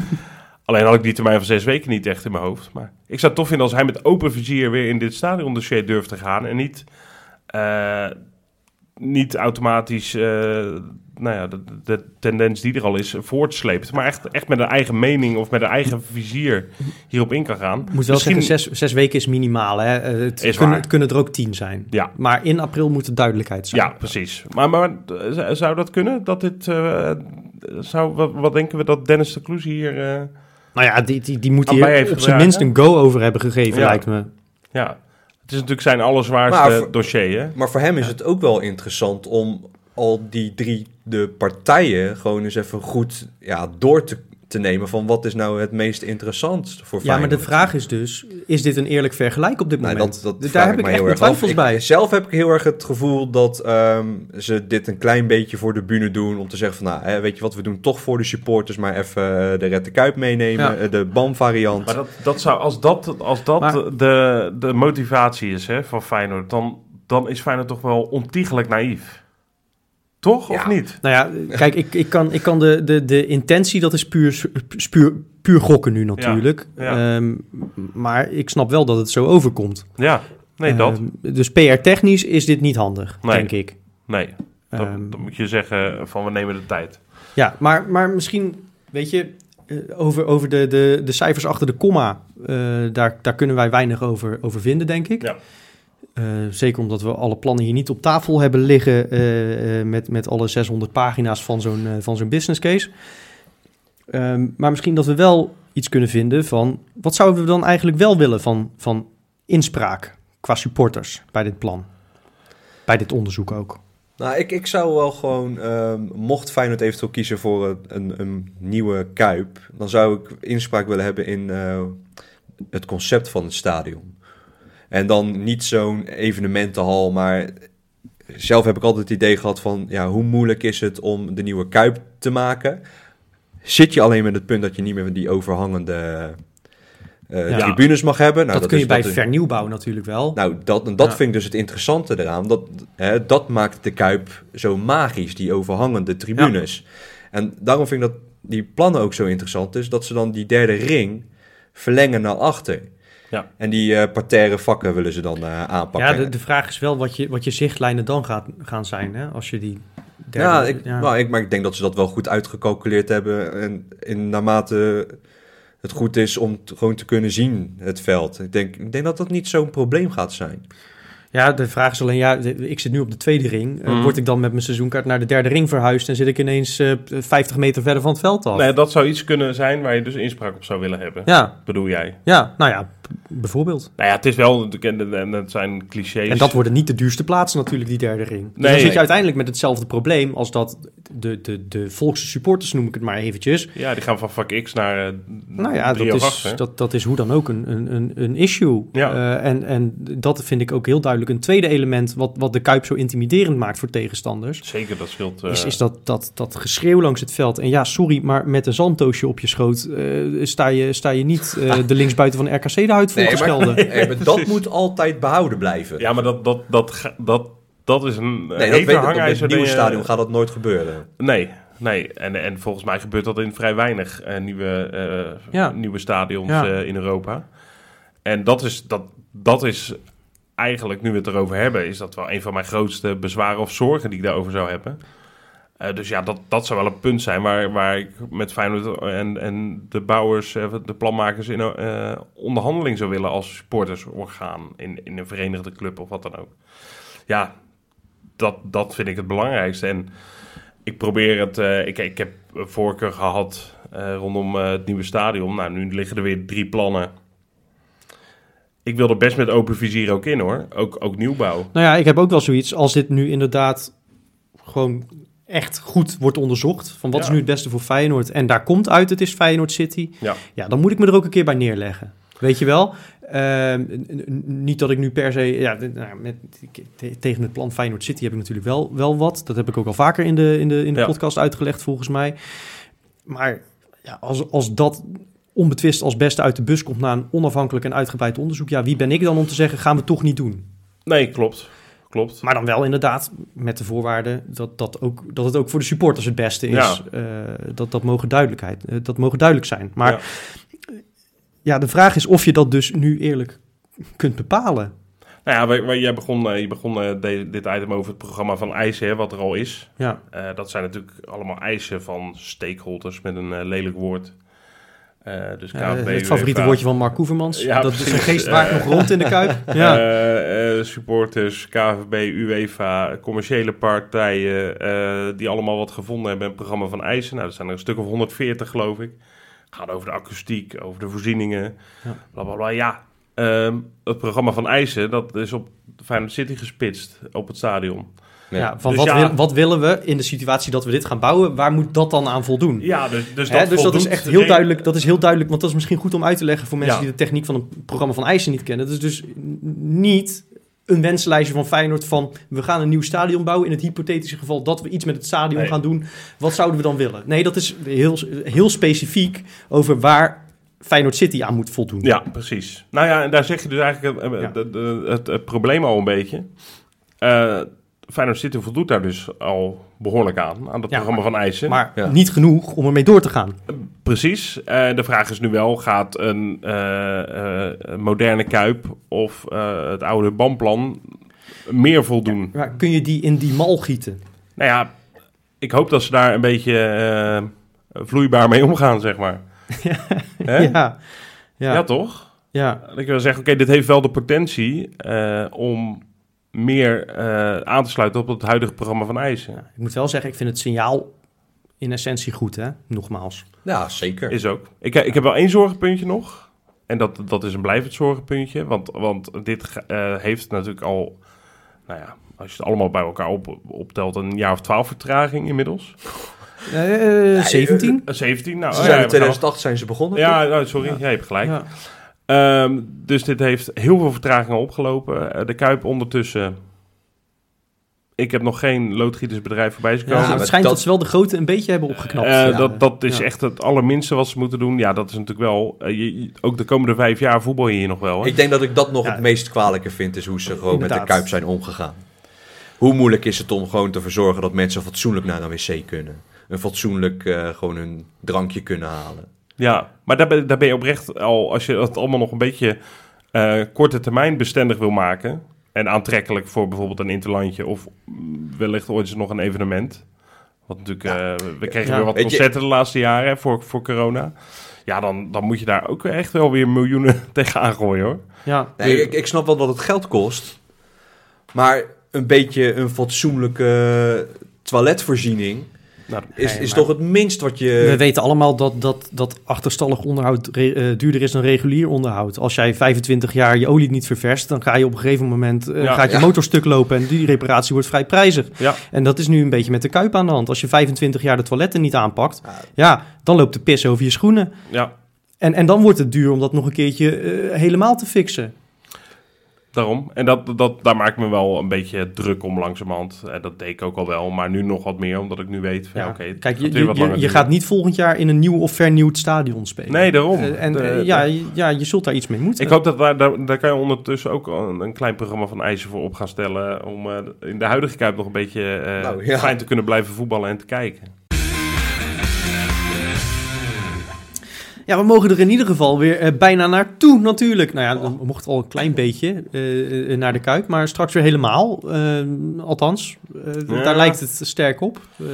Alleen had ik die termijn van zes weken niet echt in mijn hoofd. Maar ik zou het tof vinden als hij met open vizier weer in dit stadiondossier durft te gaan. En niet, eh, niet automatisch eh, nou ja, de, de tendens die er al is voortsleept. Maar echt, echt met een eigen mening of met een eigen vizier hierop in kan gaan. Moet wel Misschien- zeggen, zes, zes weken is minimaal. Hè? Eh, Het, Is kunnen, het kunnen er ook tien zijn. Ja, Maar in april moet er duidelijkheid zijn. ja precies. Maar, maar zou dat kunnen? Dat dit, zou, wat, wat denken we dat Dennis de Kloes hier... Nou ja, die, die, die moet heeft op zijn minst een go over hebben gegeven, Ja. lijkt me. Ja, het is natuurlijk zijn allerzwaarste voor- dossier, hè? Maar voor hem is het ook wel interessant om al die drie de partijen gewoon eens even goed ja, door te, te nemen van wat is nou het meest interessant voor Ja, maar Feyenoord. de vraag is dus, is dit een eerlijk vergelijk op dit Nou, moment? dat, dat Daar vraag heb ik mij echt heel af. twijfels Ik- bij. Zelf heb ik heel erg het gevoel dat ehm, ze dit een klein beetje voor de bühne doen. Om te zeggen van, nou, hè, weet je wat, we doen toch voor de supporters, maar even eh, de Red de Kuip meenemen. Ja. eh, de BAM variant. Maar dat, dat zou, als dat, als dat Maar- de, de motivatie is hè, van Feyenoord, dan, dan is Feyenoord toch wel ontiegelijk naïef. Toch, of niet? Nou ja, kijk, ik, ik kan, ik kan de, de, de intentie, dat is puur, puur, puur gokken nu natuurlijk. ja. Ehm, maar ik snap wel dat het zo overkomt. Ja, nee, dat. Ehm, dus PR-technisch is dit niet handig, Nee. denk ik. Nee, dan, Ehm, dan moet je zeggen van we nemen de tijd. Ja, maar, maar misschien, weet je, eh, over, over de, de, de cijfers achter de komma, eh, daar, daar kunnen wij weinig over, over vinden, denk ik. Ja. Eh, zeker omdat we alle plannen hier niet op tafel hebben liggen eh, eh, met, met alle 600 pagina's van zo'n van zo'n business case. Ehm, maar misschien dat we wel iets kunnen vinden van wat zouden we dan eigenlijk wel willen van, van inspraak qua supporters bij dit plan? Bij dit onderzoek ook. Nou, ik, ik zou wel gewoon, ehm, mocht Feyenoord eventueel kiezen voor een, een, nieuwe Kuip, dan zou ik inspraak willen hebben in het concept van het stadion. En dan niet zo'n evenementenhal, maar zelf heb ik altijd het idee gehad van, ja, hoe moeilijk is het om de nieuwe Kuip te maken? Zit je alleen met het punt dat je niet meer die overhangende eh, Ja. tribunes mag hebben? Nou, dat, kun je bij vernieuwbouw natuurlijk wel. nou, dat, en dat Ja. vind ik dus het interessante eraan. Dat, hè, dat maakt de Kuip zo magisch, die overhangende tribunes. En daarom vind ik dat die plannen ook zo interessant is, dat ze dan die derde ring verlengen naar achter. Ja. En die eh parterre vakken willen ze dan eh, aanpakken. Ja, de, de vraag is wel wat je, wat je zichtlijnen dan gaat, gaan zijn, hè? Als je die derde... ja, ik, ja. Nou, ik, maar ik denk dat ze dat wel goed uitgecalculeerd hebben. En in, naarmate het goed is om t- gewoon te kunnen zien, het veld. Ik denk, ik denk dat dat niet zo'n probleem gaat zijn. Ja, de vraag is alleen, ja, ik zit nu op de tweede ring. Eh, Mhm. word ik dan met mijn seizoenkaart naar de derde ring verhuisd en zit ik ineens eh 50 meter verder van het veld af? Nee, dat zou iets kunnen zijn waar je dus inspraak op zou willen hebben. Ja, Bedoel jij? ja, nou ja, bijvoorbeeld. Nou ja, het is wel, en en het zijn clichés. En dat worden niet de duurste plaatsen natuurlijk, die derde ring. Dus Nee. dan zit je uiteindelijk met hetzelfde probleem als dat de, de, de volkse supporters, noem ik het maar eventjes. Ja, die gaan van vak X naar eh Nou ja, 3 dat is, 8, hè? dat, dat is hoe dan ook een, een, een, een issue. Ja. Eh, en, en dat vind ik ook heel duidelijk een tweede element wat, wat de Kuip zo intimiderend maakt voor tegenstanders. Zeker, dat scheelt. eh, Is, is dat, dat, dat geschreeuw langs het veld. En ja, sorry, maar met een zandtoosje op je schoot sta, je, sta je niet de linksbuiten van RKC schelden. Nee, maar dat moet altijd behouden blijven. Ja, maar dat, dat, dat, dat, dat is een nee, nee, dat weet ik. Op hangijzer. het nieuwe eh, stadion gaat dat nooit gebeuren. Nee, nee. En, en volgens mij gebeurt dat in vrij weinig eh, nieuwe, eh, Ja. nieuwe stadions Ja. eh, in Europa. En dat is, dat, dat is eigenlijk, nu we het erover hebben, is dat wel een van mijn grootste bezwaren of zorgen die ik daarover zou hebben. Eh, dus ja, dat, dat zou wel een punt zijn waar, waar ik met Feyenoord en, en de bouwers, eh, de planmakers in eh, onderhandeling zou willen als supportersorgaan in, in een verenigde club of wat dan ook. Ja, dat, dat vind ik het belangrijkste. En ik probeer het, ik, ik heb voorkeur gehad eh, rondom het nieuwe stadion. Nou, nu liggen er weer drie plannen. Ik wil er best met open vizier ook in hoor, ook, ook nieuwbouw. Nou ja, ik heb ook wel zoiets. Als dit nu inderdaad gewoon echt goed wordt onderzocht. Van wat Ja. is nu het beste voor Feyenoord. En daar komt uit, het is Feyenoord City. Ja. Ja, dan moet ik me er ook een keer bij neerleggen. Weet je wel? Ehm, niet dat ik nu per se... Ja, nou, met, te- tegen het plan Feyenoord City heb ik natuurlijk wel, wel wat. Dat heb ik ook al vaker in de, in de, in de Ja. podcast uitgelegd volgens mij. Maar ja, als, als dat onbetwist als beste uit de bus komt... na een onafhankelijk en uitgebreid onderzoek... ja, wie ben ik dan om te zeggen, gaan we toch niet doen? Nee, klopt. Klopt. Maar dan wel inderdaad met de voorwaarde dat, dat, ook, dat het ook voor de supporters het beste is. Ja. Eh, dat, dat, mogen duidelijkheid, eh, dat mogen duidelijk zijn. Maar Ja. ja. de vraag is of je dat dus nu eerlijk kunt bepalen. Nou ja, jij begon, eh, je begon eh, dit item over het programma van eisen, hè, wat er al is. Ja, Eh, dat zijn natuurlijk allemaal eisen van stakeholders met een eh, lelijk woord. Eh, dus Eh, KNVB, het favoriete UEFA, woordje van Mark Koevermans. Ja, dat is een geest nog rond in de kuip. Ja. eh, supporters, KVB, UEFA, commerciële partijen, die allemaal wat gevonden hebben in het programma van eisen. Nou, dat zijn er een stuk of 140 geloof ik. Gaat over de akoestiek, over de voorzieningen, Ja. bla bla bla. Ja, ehm, het programma van IJssen, dat is op Feyenoord City gespitst op het stadion. Ja, van Dus wat, ja. wil- wat willen we in de situatie dat we dit gaan bouwen? Waar moet dat dan aan voldoen? Ja, dus, dus, Hè, dat, dus dat is echt heel duidelijk, dat is heel duidelijk, want dat is misschien goed om uit te leggen voor mensen Ja. die de techniek van een programma van IJssen niet kennen. Dat is dus niet een wenslijstje van Feyenoord van we gaan een nieuw stadion bouwen in het hypothetische geval dat we iets met het stadion Nee. gaan doen. Wat zouden we dan willen? Nee, dat is heel, heel specifiek over waar Feyenoord City aan moet voldoen. Ja, precies. Nou ja, en daar zeg je dus eigenlijk het, Ja. de- de- het, het probleem al een beetje. Eh Feyenoord City voldoet daar dus al behoorlijk aan, aan het Ja, programma van IJssen. Maar Ja. niet genoeg om ermee door te gaan. Precies. Eh, de vraag is nu wel, gaat een eh, eh, moderne Kuip of eh, het oude bandplan meer voldoen? Maar kun je die in die mal gieten? Nou ja, ik hoop dat ze daar een beetje eh, vloeibaar mee omgaan, zeg maar. Hè? Ja. Ja. Ja. toch? ja. Dat ik wil zeggen, oké, dit heeft wel de potentie eh, om meer eh, aan te sluiten op het huidige programma van IJssen. Ik moet wel zeggen, ik vind het signaal in essentie goed, hè? Nogmaals. Ja, zeker. Is ook. Ik, ik heb wel één zorgenpuntje nog. En dat, dat is een blijvend zorgenpuntje. Want, want dit eh, heeft natuurlijk al, nou ja, als je het allemaal bij elkaar op, optelt, een jaar of twaalf vertraging inmiddels. Eh 17? Eh, 17, nou Ze oh zijn ja, in we gaan- 2008 zijn ze begonnen. Ja, nou, sorry, Ja. jij hebt gelijk. Ja. Ehm, dus dit heeft heel veel vertragingen opgelopen. Eh, de Kuip ondertussen. Ik heb nog geen loodgietersbedrijf voorbij zien Ja, komen. maar het schijnt dat- dat... ze wel de grootte een beetje hebben opgeknapt. Eh, Ja. dat, dat is Ja. echt het allerminste wat ze moeten doen. Ja, dat is natuurlijk wel... eh, je- ook de komende vijf jaar voetbal je hier nog wel. Hè? Ik denk dat ik dat nog Ja. het meest kwalijke vind, is hoe ze gewoon met de Kuip zijn omgegaan. Hoe moeilijk is het om gewoon te verzorgen dat mensen fatsoenlijk naar een wc kunnen? Een fatsoenlijk eh, gewoon een drankje kunnen halen. Ja, maar daar ben, daar ben je oprecht al... Als je het allemaal nog een beetje eh, korte termijn bestendig wil maken... en aantrekkelijk voor bijvoorbeeld een interlandje... of wellicht ooit eens nog een evenement... Wat natuurlijk, eh, we kregen Ja. weer wat je- concerten de laatste jaren hè, voor, voor corona. Ja, dan, dan moet je daar ook echt wel weer miljoenen tegenaan gooien hoor. Ja. Nee, ik, ik snap wel dat het geld kost. Maar een beetje een fatsoenlijke toiletvoorziening Nou, is, is toch het minst wat We je... weten allemaal dat, dat, dat achterstallig onderhoud eh, duurder is dan regulier onderhoud. Als jij 25 jaar je olie niet ververst, dan ga je op een gegeven moment eh, Ja. gaat je Ja. motor stuk lopen en die reparatie wordt vrij prijzig. Ja. En dat is nu een beetje met de kuip aan de hand. Als je 25 jaar de toiletten niet aanpakt, Ja. ja, dan loopt de pis over je schoenen. ja, En, en dan wordt het duur om dat nog een keertje eh, helemaal te fixen. Daarom. En dat, dat, daar maak ik me wel een beetje druk om langzamerhand. Eh, dat deed ik ook al wel, maar nu nog wat meer, omdat ik nu weet... Van, ja, oké, Kijk, je, je, gaat niet volgend jaar in een nieuw of vernieuwd stadion spelen. Nee, daarom. Eh, en De- eh, de- ja, je- ja, je zult daar iets mee moeten. Ik hoop dat daar, daar, daar kan je ondertussen ook een, een klein programma van eisen voor op gaan stellen. Om in de huidige Kuip nog een beetje Nou, ja. fijn te kunnen blijven voetballen en te kijken. Ja, we mogen er in ieder geval weer eh, bijna naartoe natuurlijk. Nou ja, we mochten al een klein beetje eh, eh, naar de Kuip, maar straks weer helemaal. Eh, althans, eh, Ja. daar lijkt het sterk op. Op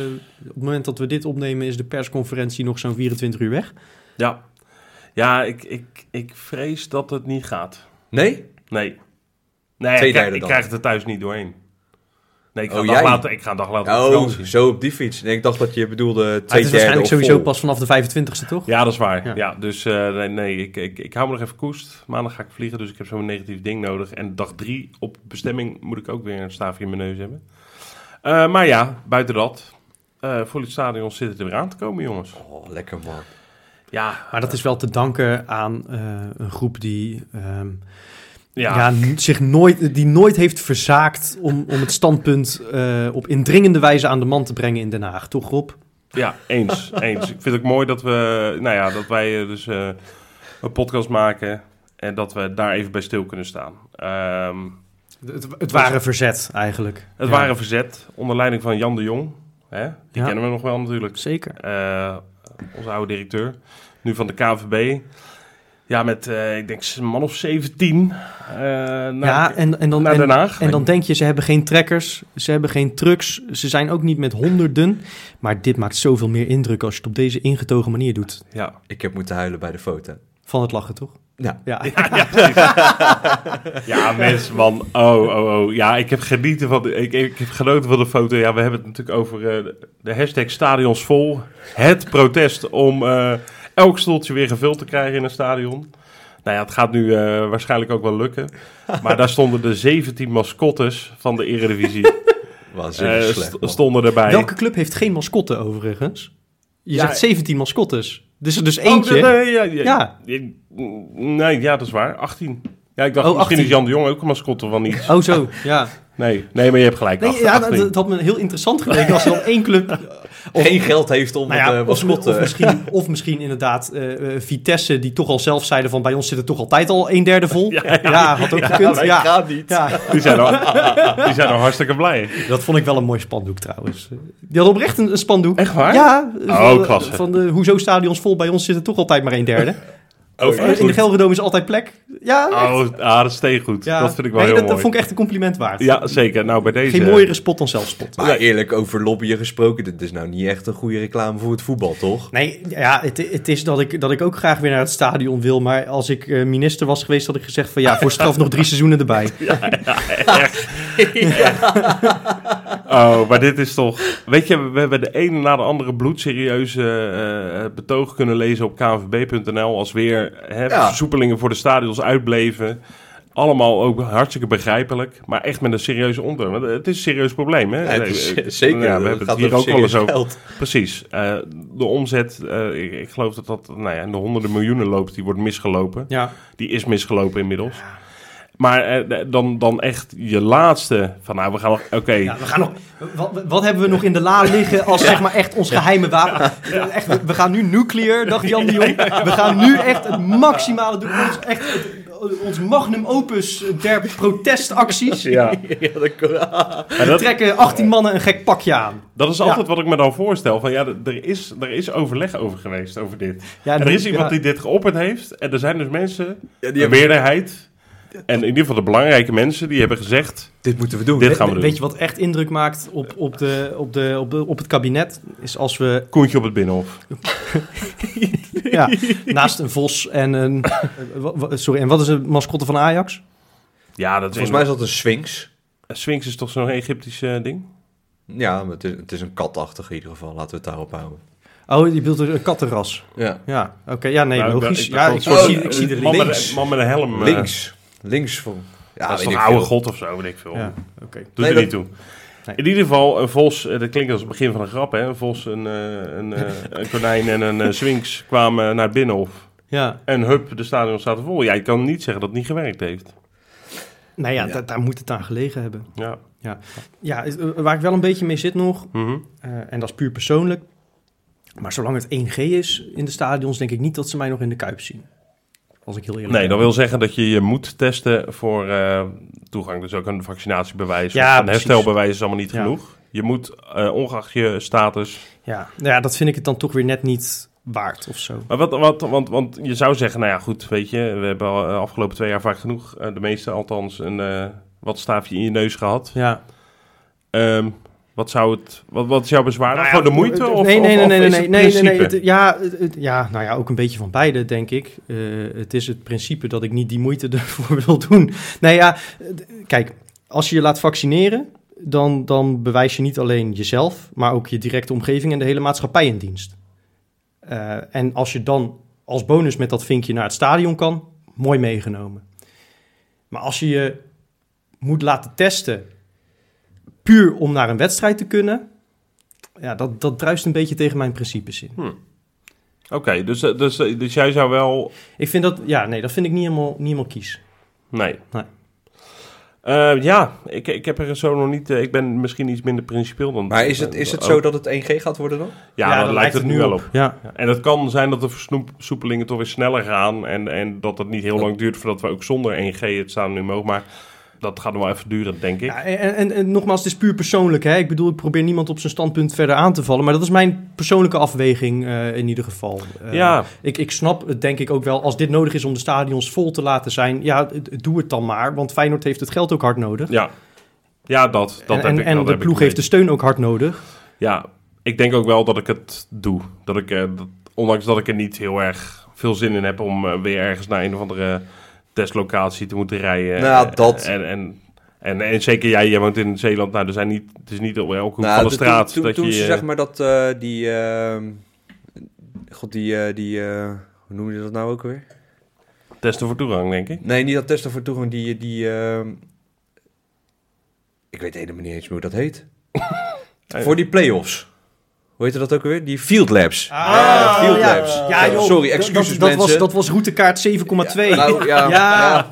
het moment dat we dit opnemen is de persconferentie nog zo'n 24 uur weg. Ja, ja ik, ik, ik vrees dat het niet gaat. Nee? Nee. Nee, Twee ik, krijg, derde ik dan. krijg het er thuis niet doorheen. Nee, ik ga, Oh, een dag, jij? later, ik ga een dag later op Oh, vakantie. zo op die fiets. Nee, ik dacht dat je bedoelde twee het is derde waarschijnlijk sowieso vol. pas vanaf de 25ste, toch? Ja, dat is waar. Ja. Ja. dus eh, nee, nee ik, ik, ik hou me nog even koest. Maandag ga ik vliegen, dus ik heb zo'n negatief ding nodig. En dag drie op bestemming moet ik ook weer een staafje in mijn neus hebben. Eh, maar ja, buiten dat, eh voor het stadion zitten er weer aan te komen, jongens. Oh, lekker man. Ja, Maar dat is wel te danken aan een groep die, ehm, ja, zich nooit, die nooit heeft verzaakt om, om het standpunt eh, op indringende wijze aan de man te brengen in Den Haag. Toch, Rob? Ja, eens, eens. Ik vind het ook mooi dat we, nou ja, dat wij eh, dus eh, een podcast maken en dat we daar even bij stil kunnen staan. Ehm, Het, het ware verzet eigenlijk. het Ja, waren verzet onder leiding van Jan de Jong. Hè? Die Ja. kennen we nog wel natuurlijk. Zeker. Eh, onze oude directeur. Nu van de KVB. Ja, met, eh, ik denk, een man of 17. eh naar, ja, en, en, dan, naar Den en, Haag. en dan denk je, ze hebben geen trekkers, ze hebben geen trucks, ze zijn ook niet met honderden. Maar dit maakt zoveel meer indruk als je het op deze ingetogen manier doet. Ja, Ik heb moeten huilen bij de foto. Van het lachen, toch? Ja. Ja, ja mensen, man. Oh, oh, oh. Ja, ik heb, genieten van de, ik, ik heb genoten van de foto. Ja, we hebben het natuurlijk over eh, de- de hashtag stadions vol. Het protest om... elk stoeltje weer gevuld te krijgen in een stadion. Nou ja, het gaat nu eh, waarschijnlijk ook wel lukken. Maar daar stonden de 17 mascottes van de Eredivisie. Waanzinnig eh, slecht, stonden erbij. Welke club heeft geen mascotte overigens? Je Ja, zegt 17 mascottes. Dus er dus Oh, eentje. nee, ja, ja, Ja. Nee, ja, dat is waar. 18. Ja, ik dacht Oh, misschien 18. is Jan de Jong ook een mascotte van iets. Oh, zo. Ja. Nee, nee maar je hebt gelijk. Nee, 18. ja, dat, dat had me heel interessant geleken als er dan één club. Geen geld heeft om Nou het ja, eh, of, misschien, of misschien inderdaad eh, eh, Vitesse, die toch al zelf zeiden van bij ons zit het toch altijd al een derde vol. Ja, Ja, had ook Ja, gekund. Ja, gaan niet. ja. Die zijn, al, die zijn al hartstikke blij. Dat vond ik wel een mooi spandoek trouwens. Die had oprecht een, een spandoek. Echt waar? Ja. Oh, van, klasse. Van de Hoezo stadions vol, bij ons zit er toch altijd maar een derde. Oh, in de Gelredome is altijd plek. Ja, echt. Oh, ah, dat is tegengoed. ja. Dat vind ik wel Nee, heel dat, mooi. dat vond ik echt een compliment waard. Ja, zeker. Nou, bij deze... Geen mooiere spot dan zelfspot. Maar eerlijk, over lobbyen gesproken, dit is nou niet echt een goede reclame voor het voetbal, toch? Nee, ja, het, het is dat ik, dat ik ook graag weer naar het stadion wil. Maar als ik eh, minister was geweest, had ik gezegd van ja, voor straf nog drie seizoenen erbij. Oh, maar dit is toch... Weet je, we hebben de ene na de andere bloedserieuze eh betoog kunnen lezen op knvb.nl... als weer hè, Ja. versoepelingen voor de stadions uitbleven. Allemaal ook hartstikke begrijpelijk, maar echt met een serieuze ondertoon. Want Het is een serieus probleem, hè? Ja, het is zeker. Ja, we hebben het hier ook wel eens over. Precies. Eh, de omzet, eh, ik, ik geloof dat dat nou ja, in de honderden miljoenen loopt, die wordt misgelopen. Ja, Die is misgelopen inmiddels. Maar eh, dan, dan echt je laatste van nou, we gaan nog... Oké, ja we gaan nog, wat, wat hebben we nog in de la liggen als zeg maar echt ons geheime wapen? Echt, we- we gaan nu nuclear, dacht Jan de Jong. We gaan nu echt het maximale doen. Ons, echt, het- ons magnum opus der protestacties. ja. Ja, dat We trekken 18 mannen een gek pakje aan. dat is altijd wat ik me dan voorstel. Van ja, er is, er is overleg over geweest, over dit. Ja, En er is iemand ja. die dit geopperd heeft. En er zijn dus mensen, Ja, die een hebben- meerderheid... En in ieder geval de belangrijke mensen, die hebben gezegd... Dit moeten we doen. Dit gaan we doen. Weet je wat echt indruk maakt op, op, de, op, de, op, de, op het kabinet? Is als we Koentje op het Binnenhof. ja, naast een vos en een... eh, sorry, en wat is de mascotte van Ajax? Ja, dat is Volgens mij is dat een sphinx. Sphinx is toch zo'n Egyptisch eh, ding? Ja, maar het is, het is een katachtig in ieder geval. Laten we het daarop houden. Oh, je bedoelt een kattenras. Ja. Ja, oké. ja, nee, Nou, ik logisch. dacht- Ja, ik ik, zie, gewoon- ik zie de man link. met, een- man met een helm. eh, Links. Links van... Ja, dat is een oude veel. god of zo, weet ik veel. Ja. Doet Nee, er dat- niet toe. Nee. In ieder geval, een vos, eh, dat klinkt als het begin van een grap, hè? Een vos, een, eh, een, eh, een konijn en een sphinx kwamen naar het binnenhof. Ja, En hup, de stadion staat vol. Ja, je kan niet zeggen dat het niet gewerkt heeft. nou ja, Ja. da- daar moet het aan gelegen hebben. Ja. Ja, eh, waar ik wel een beetje mee zit nog, Mhm. eh, en dat is puur persoonlijk. Maar zolang het 1G is in de stadions, denk ik niet dat ze mij nog in de kuip zien. Als ik heel eerlijk Nee, dat wil zeggen dat je je moet testen voor eh, toegang. Dus ook een vaccinatiebewijs. Ja, of een precies. herstelbewijs is allemaal niet Ja. genoeg. Je moet, eh, ongeacht je status... Ja, nou ja, dat vind ik het dan toch weer net niet waard of zo. Maar wat, wat, want, want je zou zeggen, nou ja, goed, weet je, we hebben al eh, afgelopen twee jaar vaak genoeg, de meeste althans, een wat staafje in je neus gehad. Ja. Ehm, wat zou het, wat, wat is jouw bezwaar? Nou ja, Gewoon de moeite? Of, nee, nee, nee, nee, nee, nee, nee, nee, principe? het- ja, het- ja, nou ja, ook een beetje van beide, denk ik. Eh, het is het principe dat ik niet die moeite ervoor wil doen. Nee, ja, kijk, als je je laat vaccineren, dan, dan bewijs je niet alleen jezelf, maar ook je directe omgeving en de hele maatschappij in dienst. Eh, en als je dan als bonus met dat vinkje naar het stadion kan, mooi meegenomen. Maar als je je moet laten testen puur om naar een wedstrijd te kunnen, ja, dat, dat druist een beetje tegen mijn principes in. Oké, dus, eh, dus, eh, dus jij zou wel, Ik vind dat, ja, nee, dat vind ik niet helemaal, niet helemaal kies. nee. Nee. Eh, ja, ik, ik heb er zo nog niet, ik ben misschien iets minder principieel dan... Maar is het, is het Oh, zo dat het 1G gaat worden dan? Ja, dat lijkt het nu wel op. Ja, Ja, En het kan zijn dat de versoepelingen toch weer sneller gaan en, en dat het niet heel lang duurt voordat we ook zonder 1G het staan nu mogen. Maar dat gaat nog wel even duren, denk ik. ja en, en, en nogmaals, het is puur persoonlijk. Hè? Ik bedoel, ik probeer niemand op zijn standpunt verder aan te vallen. Maar dat is mijn persoonlijke afweging eh, in ieder geval. Eh, ja, ik, ik snap het denk ik ook wel. Als dit nodig is om de stadions vol te laten zijn, ja, doe het dan maar. Want Feyenoord heeft het geld ook hard nodig. ja. Ja, dat, dat en heb ik en dat de ploeg heeft de steun ook hard nodig. Ja, ik denk ook wel dat ik het doe. Dat ik, eh, dat, ondanks dat ik er niet heel erg veel zin in heb om weer ergens naar een of andere testlocatie te moeten rijden. Nou, Eh, dat- En, en, en, en zeker jij, jij woont in Zeeland. Nou, er zijn niet, het is niet op elke hoek Nou, van de toen- straat Toen, dat toen je... ze zeg maar dat eh, die, ehm, God, die, eh, die eh, hoe noem je dat nou ook weer? Testen voor toegang, denk ik. Nee, niet dat testen voor toegang, die, die ehm, ik weet helemaal niet eens meer hoe dat heet. voor die play-offs. Hoe heet dat ook alweer? Die Field Labs. Ah, ja, Field ja. Labs. Ja, joh, Sorry, excuses dat, dat, was, mensen. dat was routekaart 7,2. Nou, ja, Ja.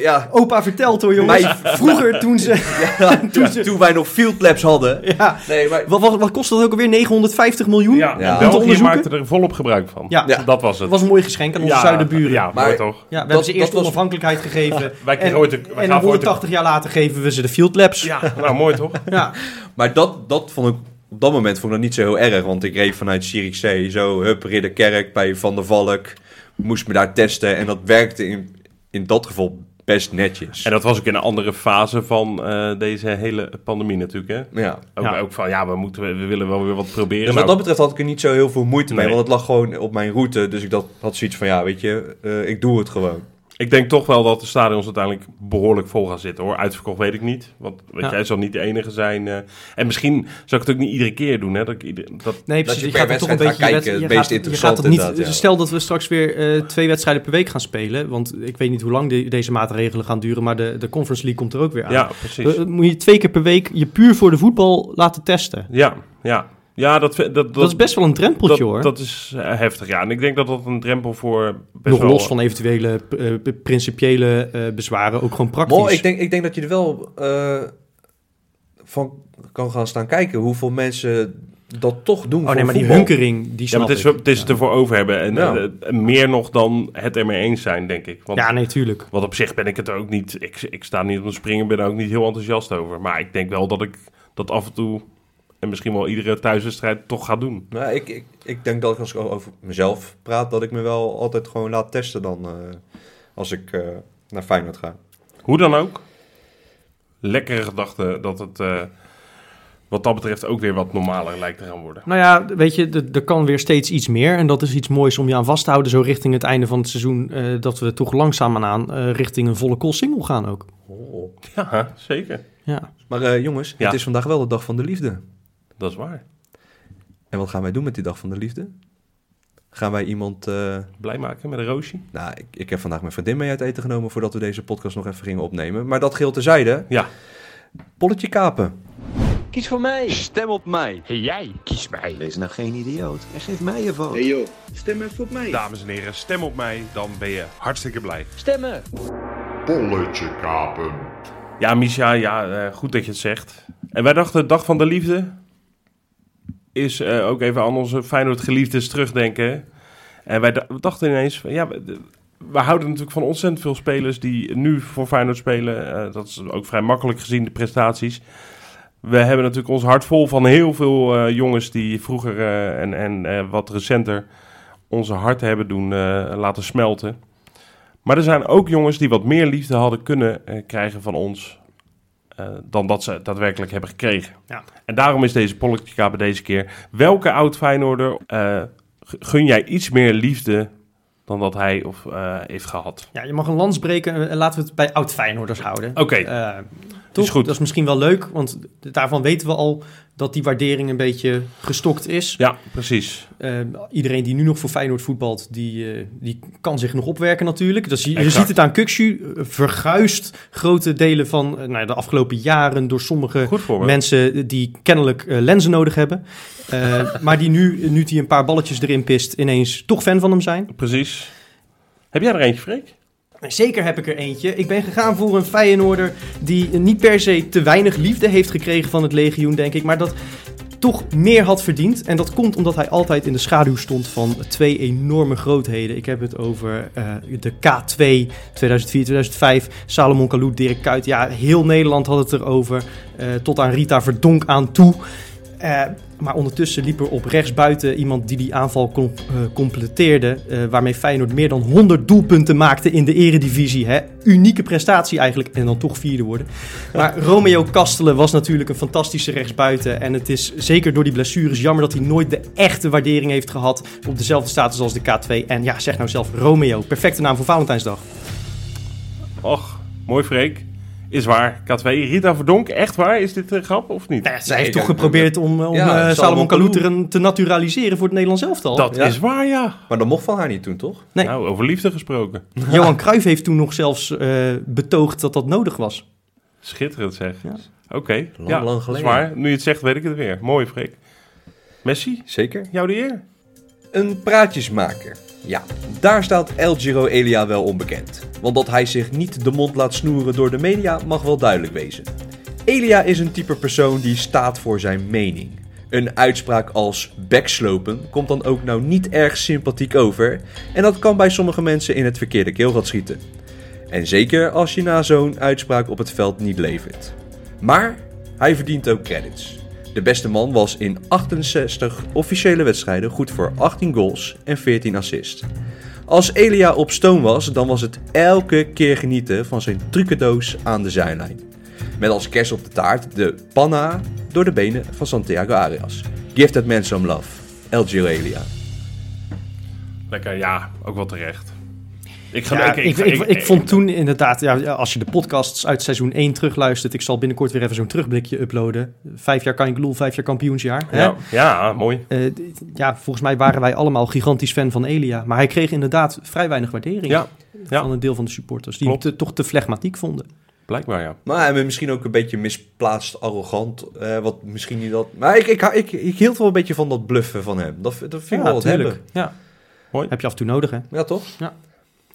ja. Opa vertelt hoor, jongens. Mij- Vroeger toen ze... Ja, Toen toen, ze- toen wij nog Field Labs hadden. Ja. Nee, maar... Wat, wat, wat kost dat ook alweer? 950 miljoen? Ja, België maakte er volop gebruik van. Ja. Ja. Dat was het. Dat was een mooi geschenk aan onze ja, zuidenburen. Ja, Maar- mooi toch? Ja, we hebben ze eerst was- onafhankelijkheid gegeven. Wij en kregen ooit een- wij en gaven ooit een- 180 jaar later geven we ze de Field Labs. Ja, nou mooi toch? Ja. Maar dat, dat vond ik op dat moment vond ik dat niet zo heel erg. Want ik reed vanuit Zierikzee, zo, hup, Ridderkerk bij Van der Valk. Moest me daar testen en dat werkte in, in dat geval best netjes. En dat was ook in een andere fase van eh, deze hele pandemie natuurlijk. Hè? ja. Ook, Ja. ook van ja, we, moeten, we willen wel weer wat proberen. Dus wat dat betreft had ik er niet zo heel veel moeite mee. Want het lag gewoon op mijn route. Dus ik dat, had zoiets van, ja, weet je, eh, ik doe het gewoon. Ik denk toch wel dat de stadions uiteindelijk behoorlijk vol gaan zitten hoor. Uitverkocht weet ik niet. Want weet Ja. jij zal niet de enige zijn. eh. en misschien zou ik het ook niet iedere keer doen. Hè? Dat ik ieder, dat, Nee, je precies. Je per gaat toch een wedstrijd beetje... je kijken, wed- het je meest gaat- je gaat het niet, ja. Stel dat we straks weer eh, twee wedstrijden per week gaan spelen. Want ik weet niet hoe lang de- deze maatregelen gaan duren. Maar de, de Conference League komt er ook weer aan. ja, precies. Eh, moet je twee keer per week je puur voor de voetbal laten testen. ja, ja. Ja, dat, dat, dat, Dat, is best wel een drempeltje dat, hoor. dat is eh, heftig, ja. En ik denk dat dat een drempel voor best Nog wel... los van eventuele eh, principiële eh, bezwaren, ook gewoon praktisch. Maar ik denk, ik denk dat je er wel eh, van kan gaan staan kijken hoeveel mensen dat toch doen oh voor nee, maar die hunkering, die Ja, snap maar het is, ik. het is het ervoor over hebben. En Ja. meer nog dan het ermee eens zijn, denk ik. Want, Ja, nee, tuurlijk. want op zich ben ik het ook niet... Ik, ik sta niet op een springen, ben er ook niet heel enthousiast over. Maar ik denk wel dat ik dat af en toe... En misschien wel iedere thuiswedstrijd toch ga doen. Nou, ik, ik, ik denk dat als ik over mezelf praat, dat ik me wel altijd gewoon laat testen dan eh, als ik eh, naar Feyenoord ga. Hoe dan ook. Lekkere gedachte dat het eh, wat dat betreft ook weer wat normaler lijkt te gaan worden. Nou ja, weet je, er kan weer steeds iets meer. En dat is iets moois om je aan vast te houden. Zo richting het einde van het seizoen. eh, dat we toch langzaam aan eh, richting een volle call single gaan ook. Oh. Ja, zeker. Ja. Maar eh, jongens, Ja. het is vandaag wel de dag van de liefde. Dat is waar. En wat gaan wij doen met die dag van de liefde? Gaan wij iemand... eh, Blij maken met een roosje. nou, ik, ik heb vandaag mijn vriendin mee uit eten genomen voordat we deze podcast nog even gingen opnemen. Maar dat geheel terzijde. Ja. Polletje kapen. Kies voor mij. Stem op mij. Hey, jij, kies mij. Wees nou geen idioot en geef mij je vote. Hey joh, stem even op mij. Dames en heren, stem op mij, dan ben je hartstikke blij. Stemmen. Polletje kapen. Ja, Misha, ja, eh, goed dat je het zegt. En wij dachten, Dag van de Liefde is eh, ook even aan onze Feyenoord geliefdes terugdenken. En wij dachten ineens, ja, we, de- we houden natuurlijk van ontzettend veel spelers die nu voor Feyenoord spelen. Eh, dat is ook vrij makkelijk gezien, de prestaties. We hebben natuurlijk ons hart vol van heel veel eh, jongens die vroeger en, en wat recenter onze harten hebben doen laten smelten. Maar er zijn ook jongens die wat meer liefde hadden kunnen krijgen van ons. Eh, dan dat ze daadwerkelijk hebben gekregen. Ja. En daarom is deze politica bij deze keer. Welke oud Feyenoorder eh, gun jij iets meer liefde dan dat hij of, eh, heeft gehad? ja, je mag een lans breken. en laten we het bij oud Feyenoorders houden. Oké, toch? is goed. Dat is misschien wel leuk, want daarvan weten we al dat die waardering een beetje gestokt is. ja, precies. Eh, iedereen die nu nog voor Feyenoord voetbalt, die, eh, die kan zich nog opwerken natuurlijk. Dus je, je ziet het aan Kukshu, eh, verguist grote delen van nou, de afgelopen jaren door sommige mensen die kennelijk lenzen nodig hebben. Maar die nu, nu hij een paar balletjes erin pist, ineens toch fan van hem zijn. Precies. Heb jij er eentje, Freek? Zeker heb ik er eentje. Ik ben gegaan voor een Feyenoorder die niet per se te weinig liefde heeft gekregen van het legioen, denk ik. Maar dat toch meer had verdiend. En dat komt omdat hij altijd in de schaduw stond van twee enorme grootheden. Ik heb het over eh, de K2 2004-2005. Salomon Kalou, Dirk Kuyt. Ja, heel Nederland had het erover. eh tot aan Rita Verdonk aan toe. Eh, maar ondertussen liep er op rechtsbuiten iemand die die aanval eh, completeerde. eh, waarmee Feyenoord meer dan 100 doelpunten maakte in de eredivisie. Hè? Unieke prestatie eigenlijk. En dan toch vierde worden. Maar Romeo Kastelen was natuurlijk een fantastische rechtsbuiten. En het is zeker door die blessures jammer dat hij nooit de echte waardering heeft gehad. Op dezelfde status als de K2. En ja, zeg nou zelf Romeo. Perfecte naam voor Valentijnsdag. Och, mooi Freek. Is waar, K2. Rita Verdonk, echt waar? Is dit een grap of niet? Nou ja, zij Nee, heeft toch geprobeerd om, om Ja, eh, Salomon Salomon Kalou. Te naturaliseren voor het Nederlands elftal. Dat Ja. is waar, ja. Maar dat mocht van haar niet toen, toch? Nee. Nou, over liefde gesproken. Johan Cruijff heeft toen nog zelfs eh, betoogd dat dat nodig was. Schitterend zeg. Ja. Oké, Lang, ja, lang dat is geleden. waar. Nu je het zegt, weet ik het weer. Mooi, Freek. Messi, Zeker. jou de eer. Een praatjesmaker. Ja, daar staat El Giro Elia wel onbekend. Want dat hij zich niet de mond laat snoeren door de media mag wel duidelijk wezen. Elia is een type persoon die staat voor zijn mening. Een uitspraak als backslopen komt dan ook nou niet erg sympathiek over. En dat kan bij sommige mensen in het verkeerde keelgat schieten. En zeker als je na zo'n uitspraak op het veld niet levert. Maar hij verdient ook credits. De beste man was in 68 officiële wedstrijden goed voor 18 goals en 14 assists. Als Elia op stoom was, dan was het elke keer genieten van zijn trucendoos aan de zijlijn. Met als kerst op de taart de panna door de benen van Santiago Arias. Give that man some love. El Elia. Lekker, ja, ook wel terecht. Ik, ga, Ja, ik, ik, ik, vond toen inderdaad, ja, als je de podcasts uit seizoen 1 terugluistert, ik zal binnenkort weer even zo'n terugblikje uploaden. Vijf jaar kan Gloel, vijf jaar kampioensjaar. Hè? Ja, ja, mooi. Eh, ja, volgens mij waren wij allemaal gigantisch fan van Elia. Maar hij kreeg inderdaad vrij weinig waardering Ja, ja. van een deel van de supporters. Die Klopt. hem te- toch te flegmatiek vonden. blijkbaar ja. Maar hij misschien ook een beetje misplaatst arrogant. eh, wat misschien niet dat. Maar ik, ik, ik, ik hield wel een beetje van dat bluffen van hem. Dat, dat vind ik wel wat. Ja. Mooi. Heb je af en toe nodig, hè? Ja, toch?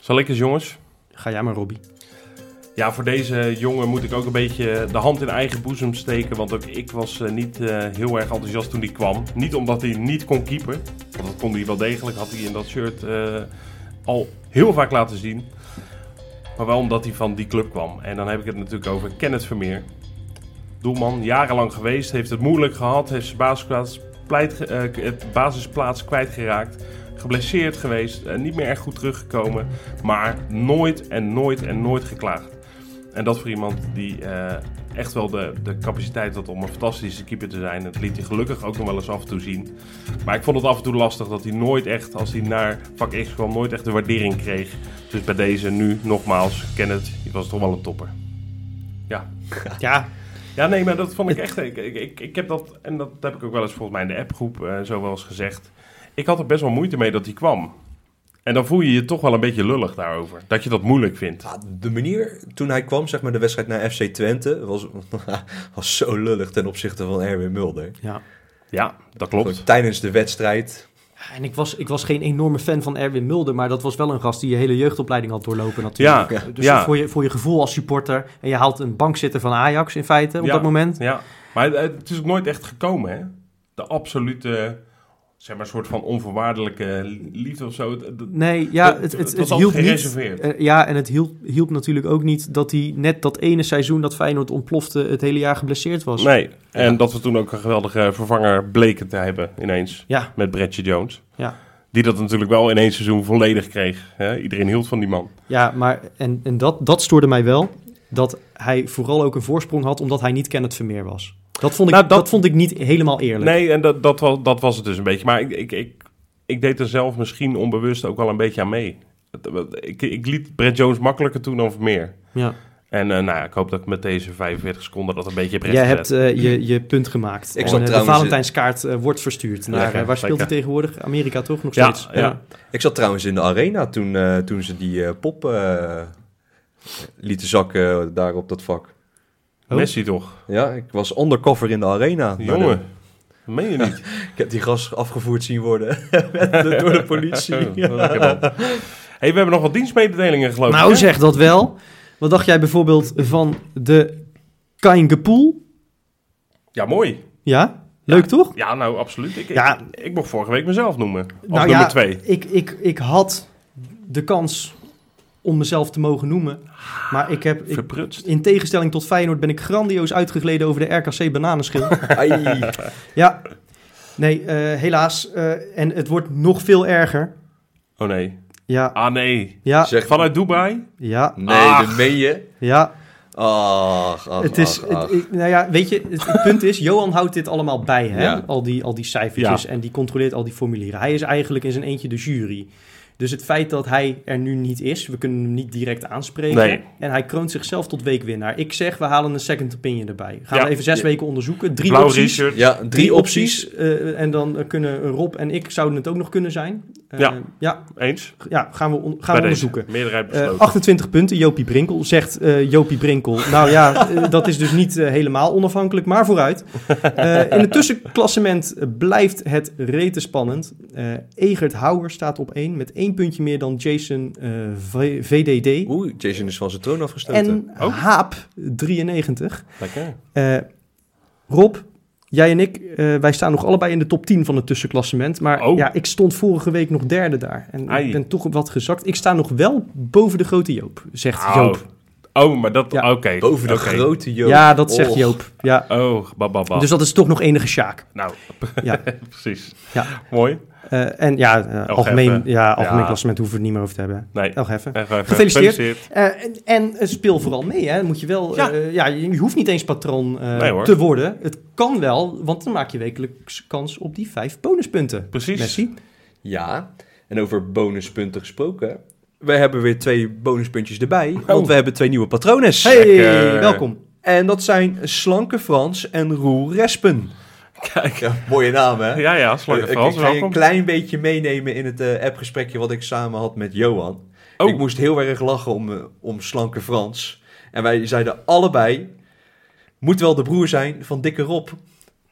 Zal ik eens, jongens? Ga jij maar, Robbie. Ja, voor deze jongen moet ik ook een beetje de hand in eigen boezem steken. Want ook ik was eh, niet eh, heel erg enthousiast toen hij kwam. Niet omdat hij niet kon keepen. Want dat kon hij wel degelijk. Had hij in dat shirt eh, al heel vaak laten zien. Maar wel omdat hij van die club kwam. En dan heb ik het natuurlijk over Kenneth Vermeer. Doelman, jarenlang geweest. Heeft het moeilijk gehad. Heeft zijn basisplaats, pleit, het basisplaats kwijtgeraakt. Geblesseerd geweest. eh, niet meer echt goed teruggekomen. Maar nooit en nooit en nooit geklaagd. En dat voor iemand die eh, echt wel de, de capaciteit had om een fantastische keeper te zijn. Dat liet hij gelukkig ook nog wel eens af en toe zien. Maar ik vond het af en toe lastig dat hij nooit echt, als hij naar vak X kwam, nooit echt de waardering kreeg. Dus bij deze nu nogmaals, Kenneth, je was toch wel een topper. Ja. Ja, Ja, nee, maar dat vond ik echt. Ik, ik, ik, ik heb dat, en dat heb ik ook wel eens volgens mij in de appgroep eh, zo wel eens gezegd. Ik had er best wel moeite mee dat hij kwam. En dan voel je je toch wel een beetje lullig daarover. Dat je dat moeilijk vindt. Ja, de manier toen hij kwam, zeg maar, de wedstrijd naar FC Twente, was, was zo lullig ten opzichte van Erwin Mulder. ja. Ja, dat Gewoon klopt. tijdens de wedstrijd. En ik was, ik was geen enorme fan van Erwin Mulder, maar dat was wel een gast die je hele jeugdopleiding had doorlopen natuurlijk. Ja, Dus ja. voor, je, voor je gevoel als supporter, en je haalt een bankzitter van Ajax in feite op Ja. dat moment. Ja, maar het, het is ook nooit echt gekomen, hè? De absolute, zeg maar, soort van onvoorwaardelijke liefde of zo. Nee, ja, het, het, het hielp niet. eh, ja, en het hielp, hielp natuurlijk ook niet dat hij net dat ene seizoen dat Feyenoord ontplofte het hele jaar geblesseerd was. Nee, en dat we toen ook een geweldige vervanger bleken te hebben ineens. Ja, Met Bretje Jones. ja. Die dat natuurlijk wel in één seizoen volledig kreeg. Hè? Iedereen hield van die man. Ja, maar en, en dat, dat stoorde mij wel. Dat hij vooral ook een voorsprong had omdat hij niet Kenneth Vermeer was. Dat vond ik, Nou, dat... dat- vond ik niet helemaal eerlijk. Nee, en dat, dat, was, dat was het dus een beetje. Maar ik, ik, ik, ik deed er zelf misschien onbewust ook wel een beetje aan mee. Ik, ik liet Brett Jones makkelijker toe dan Vermeer. Ja. En eh, nou ja, ik hoop dat ik met deze 45 seconden dat een beetje heb Jij hebt eh, je, je punt gemaakt. Ik En, zat eh, de Valentijnskaart wordt verstuurd. Naar, Lekker, waar speelt hij tegenwoordig? Amerika toch nog Ja, steeds? ja. Ik zat trouwens in de arena toen, toen ze die pop eh, lieten zakken daar op dat vak. Oh. Messi toch? Ja, ik was undercover in de arena. Jongen, de- dat meen je niet. ik heb die gast afgevoerd zien worden de- door de politie. Dan. hey, we hebben nog wat dienstmededelingen geloof ik. Nou, hè? zeg dat wel. Wat dacht jij bijvoorbeeld van de Kaingepoel? Ja, mooi. Ja? Leuk toch? Ja, nou, absoluut. Ik, Ja. ik, ik mocht vorige week mezelf noemen. Als nou nummer ja, twee. Ik, ik, ik had de kans om mezelf te mogen noemen. Maar ik heb, ik, in tegenstelling tot Feyenoord, ben ik grandioos uitgegleden over de RKC bananenschil. Ai. ja, nee, eh, helaas. eh, en het wordt nog veel erger. Oh nee. Ja, Ah nee. ja, Zeg, Vanuit Dubai? ja, nee, Ach. dat meen je? ja. Ach, ach, Het is, ach, ach. het- ik- nou ja, weet je, het, het punt is, Johan houdt dit allemaal bij, hè? Ja. Al, die, al die cijfertjes en die controleert al die formulieren. Hij is eigenlijk in zijn eentje de jury. Dus het feit dat hij er nu niet is, we kunnen hem niet direct aanspreken. Nee. En hij kroont zichzelf tot weekwinnaar. Ik zeg, we halen een second opinion erbij. Gaan Ja. we even zes Ja. weken onderzoeken. Drie Blauw opties. research. Ja, drie, Drie opties. opties. eh, en dan kunnen Rob en ik zouden het ook nog kunnen zijn. Eh, Ja. ja, Eens? ja, gaan we, on- gaan we deze. onderzoeken. Meerderheid Eh, besloten. 28 punten, Jopie Brinkel. Zegt eh, Jopie Brinkel. Nou ja, dat is dus niet helemaal onafhankelijk, maar vooruit. Eh, in het tussenklassement blijft het rete spannend. Eh, Egert Houwer staat op 1 met één puntje meer dan Jason eh, V- VDD. Oeh, Jason is van zijn troon afgestoten. En Oh. Haap 93. Lekker. Eh, Rob, jij en ik, eh, wij staan nog allebei in de top 10 van het tussenklassement. Maar Oh. ja, ik stond vorige week nog derde daar. En Ai. ik ben toch wat gezakt. Ik sta nog wel boven de grote Joop, zegt Oh. Joop. Oh, maar dat... Ja. Oké. Boven de grote Joop. Ja, dat zegt Och. Joop. Ja. Oh, bababa. Dus dat is toch nog enige sjaak. Nou, Ja. precies. Ja. Mooi. Eh, en ja, eh, Nog algemeen, ja, algemeen Ja. klassement hoeven we het niet meer over te hebben. Nee. Gefeliciteerd. Eh, en, en speel vooral mee, hè. Moet je wel... Ja. Ja. ja, je, hoeft niet eens patroon eh, Nee, hoor. te worden. Het kan wel, want dan maak je wekelijks kans op die vijf bonuspunten. Precies. Messi. Ja, en over bonuspunten gesproken. We hebben weer twee bonuspuntjes erbij, Oh. want we hebben twee nieuwe patrones. Hey, Lekker. welkom. En dat zijn Slanke Frans en Roel Respen. Kijk. Ja, mooie namen, hè? Ja, ja, Slanke Ik- Frans, ik ga je een klein beetje meenemen in het eh, appgesprekje wat ik samen had met Johan. Oh. Ik moest heel erg lachen om, eh, om Slanke Frans. En wij zeiden allebei, moet wel de broer zijn van Dikke Rob.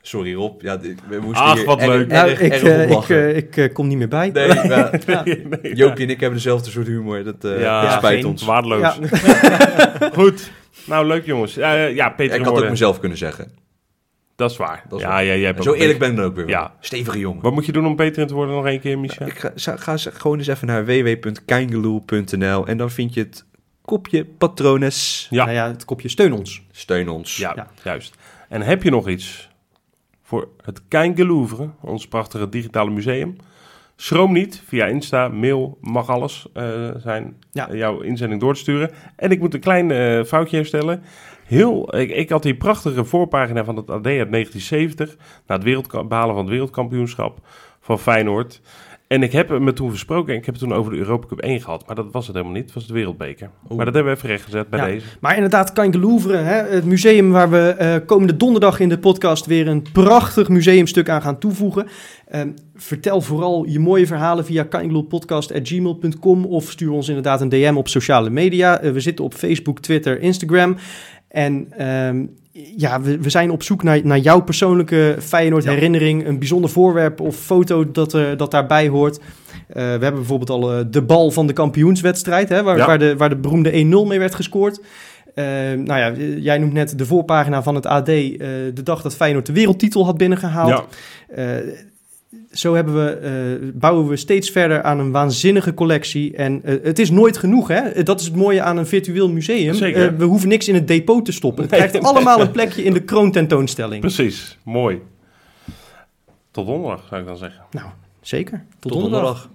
Sorry Rob, ja, we moesten Ach, hier wat erg, leuk. Nou, erg, ik, erg eh, om ik, eh, ik eh, kom niet meer bij. Nee, maar Ja. Nee, Joopje en ik hebben dezelfde soort humor. Dat eh, Ja, dat spijt geen ons. Waardeloos. Ja. Goed. Nou, leuk jongens. Ja, ja, ja Peter ik had ook Moorde. mezelf kunnen zeggen. Dat is waar. Dat is ja, waar. ja, jij hebt Zo eerlijk ben ik dan ook weer. Ja. Stevige jongen. Wat moet je doen om beter in te worden nog één keer, Micha? Ik ga, ga gewoon eens even naar www.keingeloel.nl en dan vind je het kopje patrones. Ja. Nou ja, het kopje steun ons. Steun ons. Ja, Ja. juist. En heb je nog iets voor het Kein Louvre, ons prachtige digitale museum? Schroom niet, via Insta, mail, mag alles eh, zijn, Ja. eh, jouw inzending door te sturen. En ik moet een klein eh, foutje herstellen. Heel, ik, ik had die prachtige voorpagina van het AD uit 1970, na het wereldka- behalen van het wereldkampioenschap van Feyenoord. En ik heb me toen versproken en ik heb het toen over de Europa Cup 1 gehad. Maar dat was het helemaal niet, het was de wereldbeker. Maar dat hebben we even rechtgezet bij Ja. deze. Maar inderdaad, Kanke Louvre, hè, het museum waar we eh, komende donderdag in de podcast weer een prachtig museumstuk aan gaan toevoegen. Ehm, vertel vooral je mooie verhalen via kangeloelpodcast.gmail.com of stuur ons inderdaad een DM op sociale media. Eh, we zitten op Facebook, Twitter, Instagram. En ehm, ja, we, we zijn op zoek naar, naar jouw persoonlijke Feyenoord herinnering, een bijzonder voorwerp of foto dat, er dat daarbij hoort. Eh, we hebben bijvoorbeeld al eh, de bal van de kampioenswedstrijd, hè, waar, Ja. waar, de, waar de beroemde 1-0 mee werd gescoord. Nou ja, jij noemt net de voorpagina van het AD, de dag dat Feyenoord de wereldtitel had binnengehaald. Ja, zo hebben we, eh, bouwen we steeds verder aan een waanzinnige collectie. En eh, het is nooit genoeg, hè? Dat is het mooie aan een virtueel museum. Zeker. Eh, we hoeven niks in het depot te stoppen. Het krijgt allemaal een plekje in de kroontentoonstelling. precies. Mooi. Tot donderdag, zou ik dan zeggen. Nou, zeker. Tot, Tot donderdag. donderdag.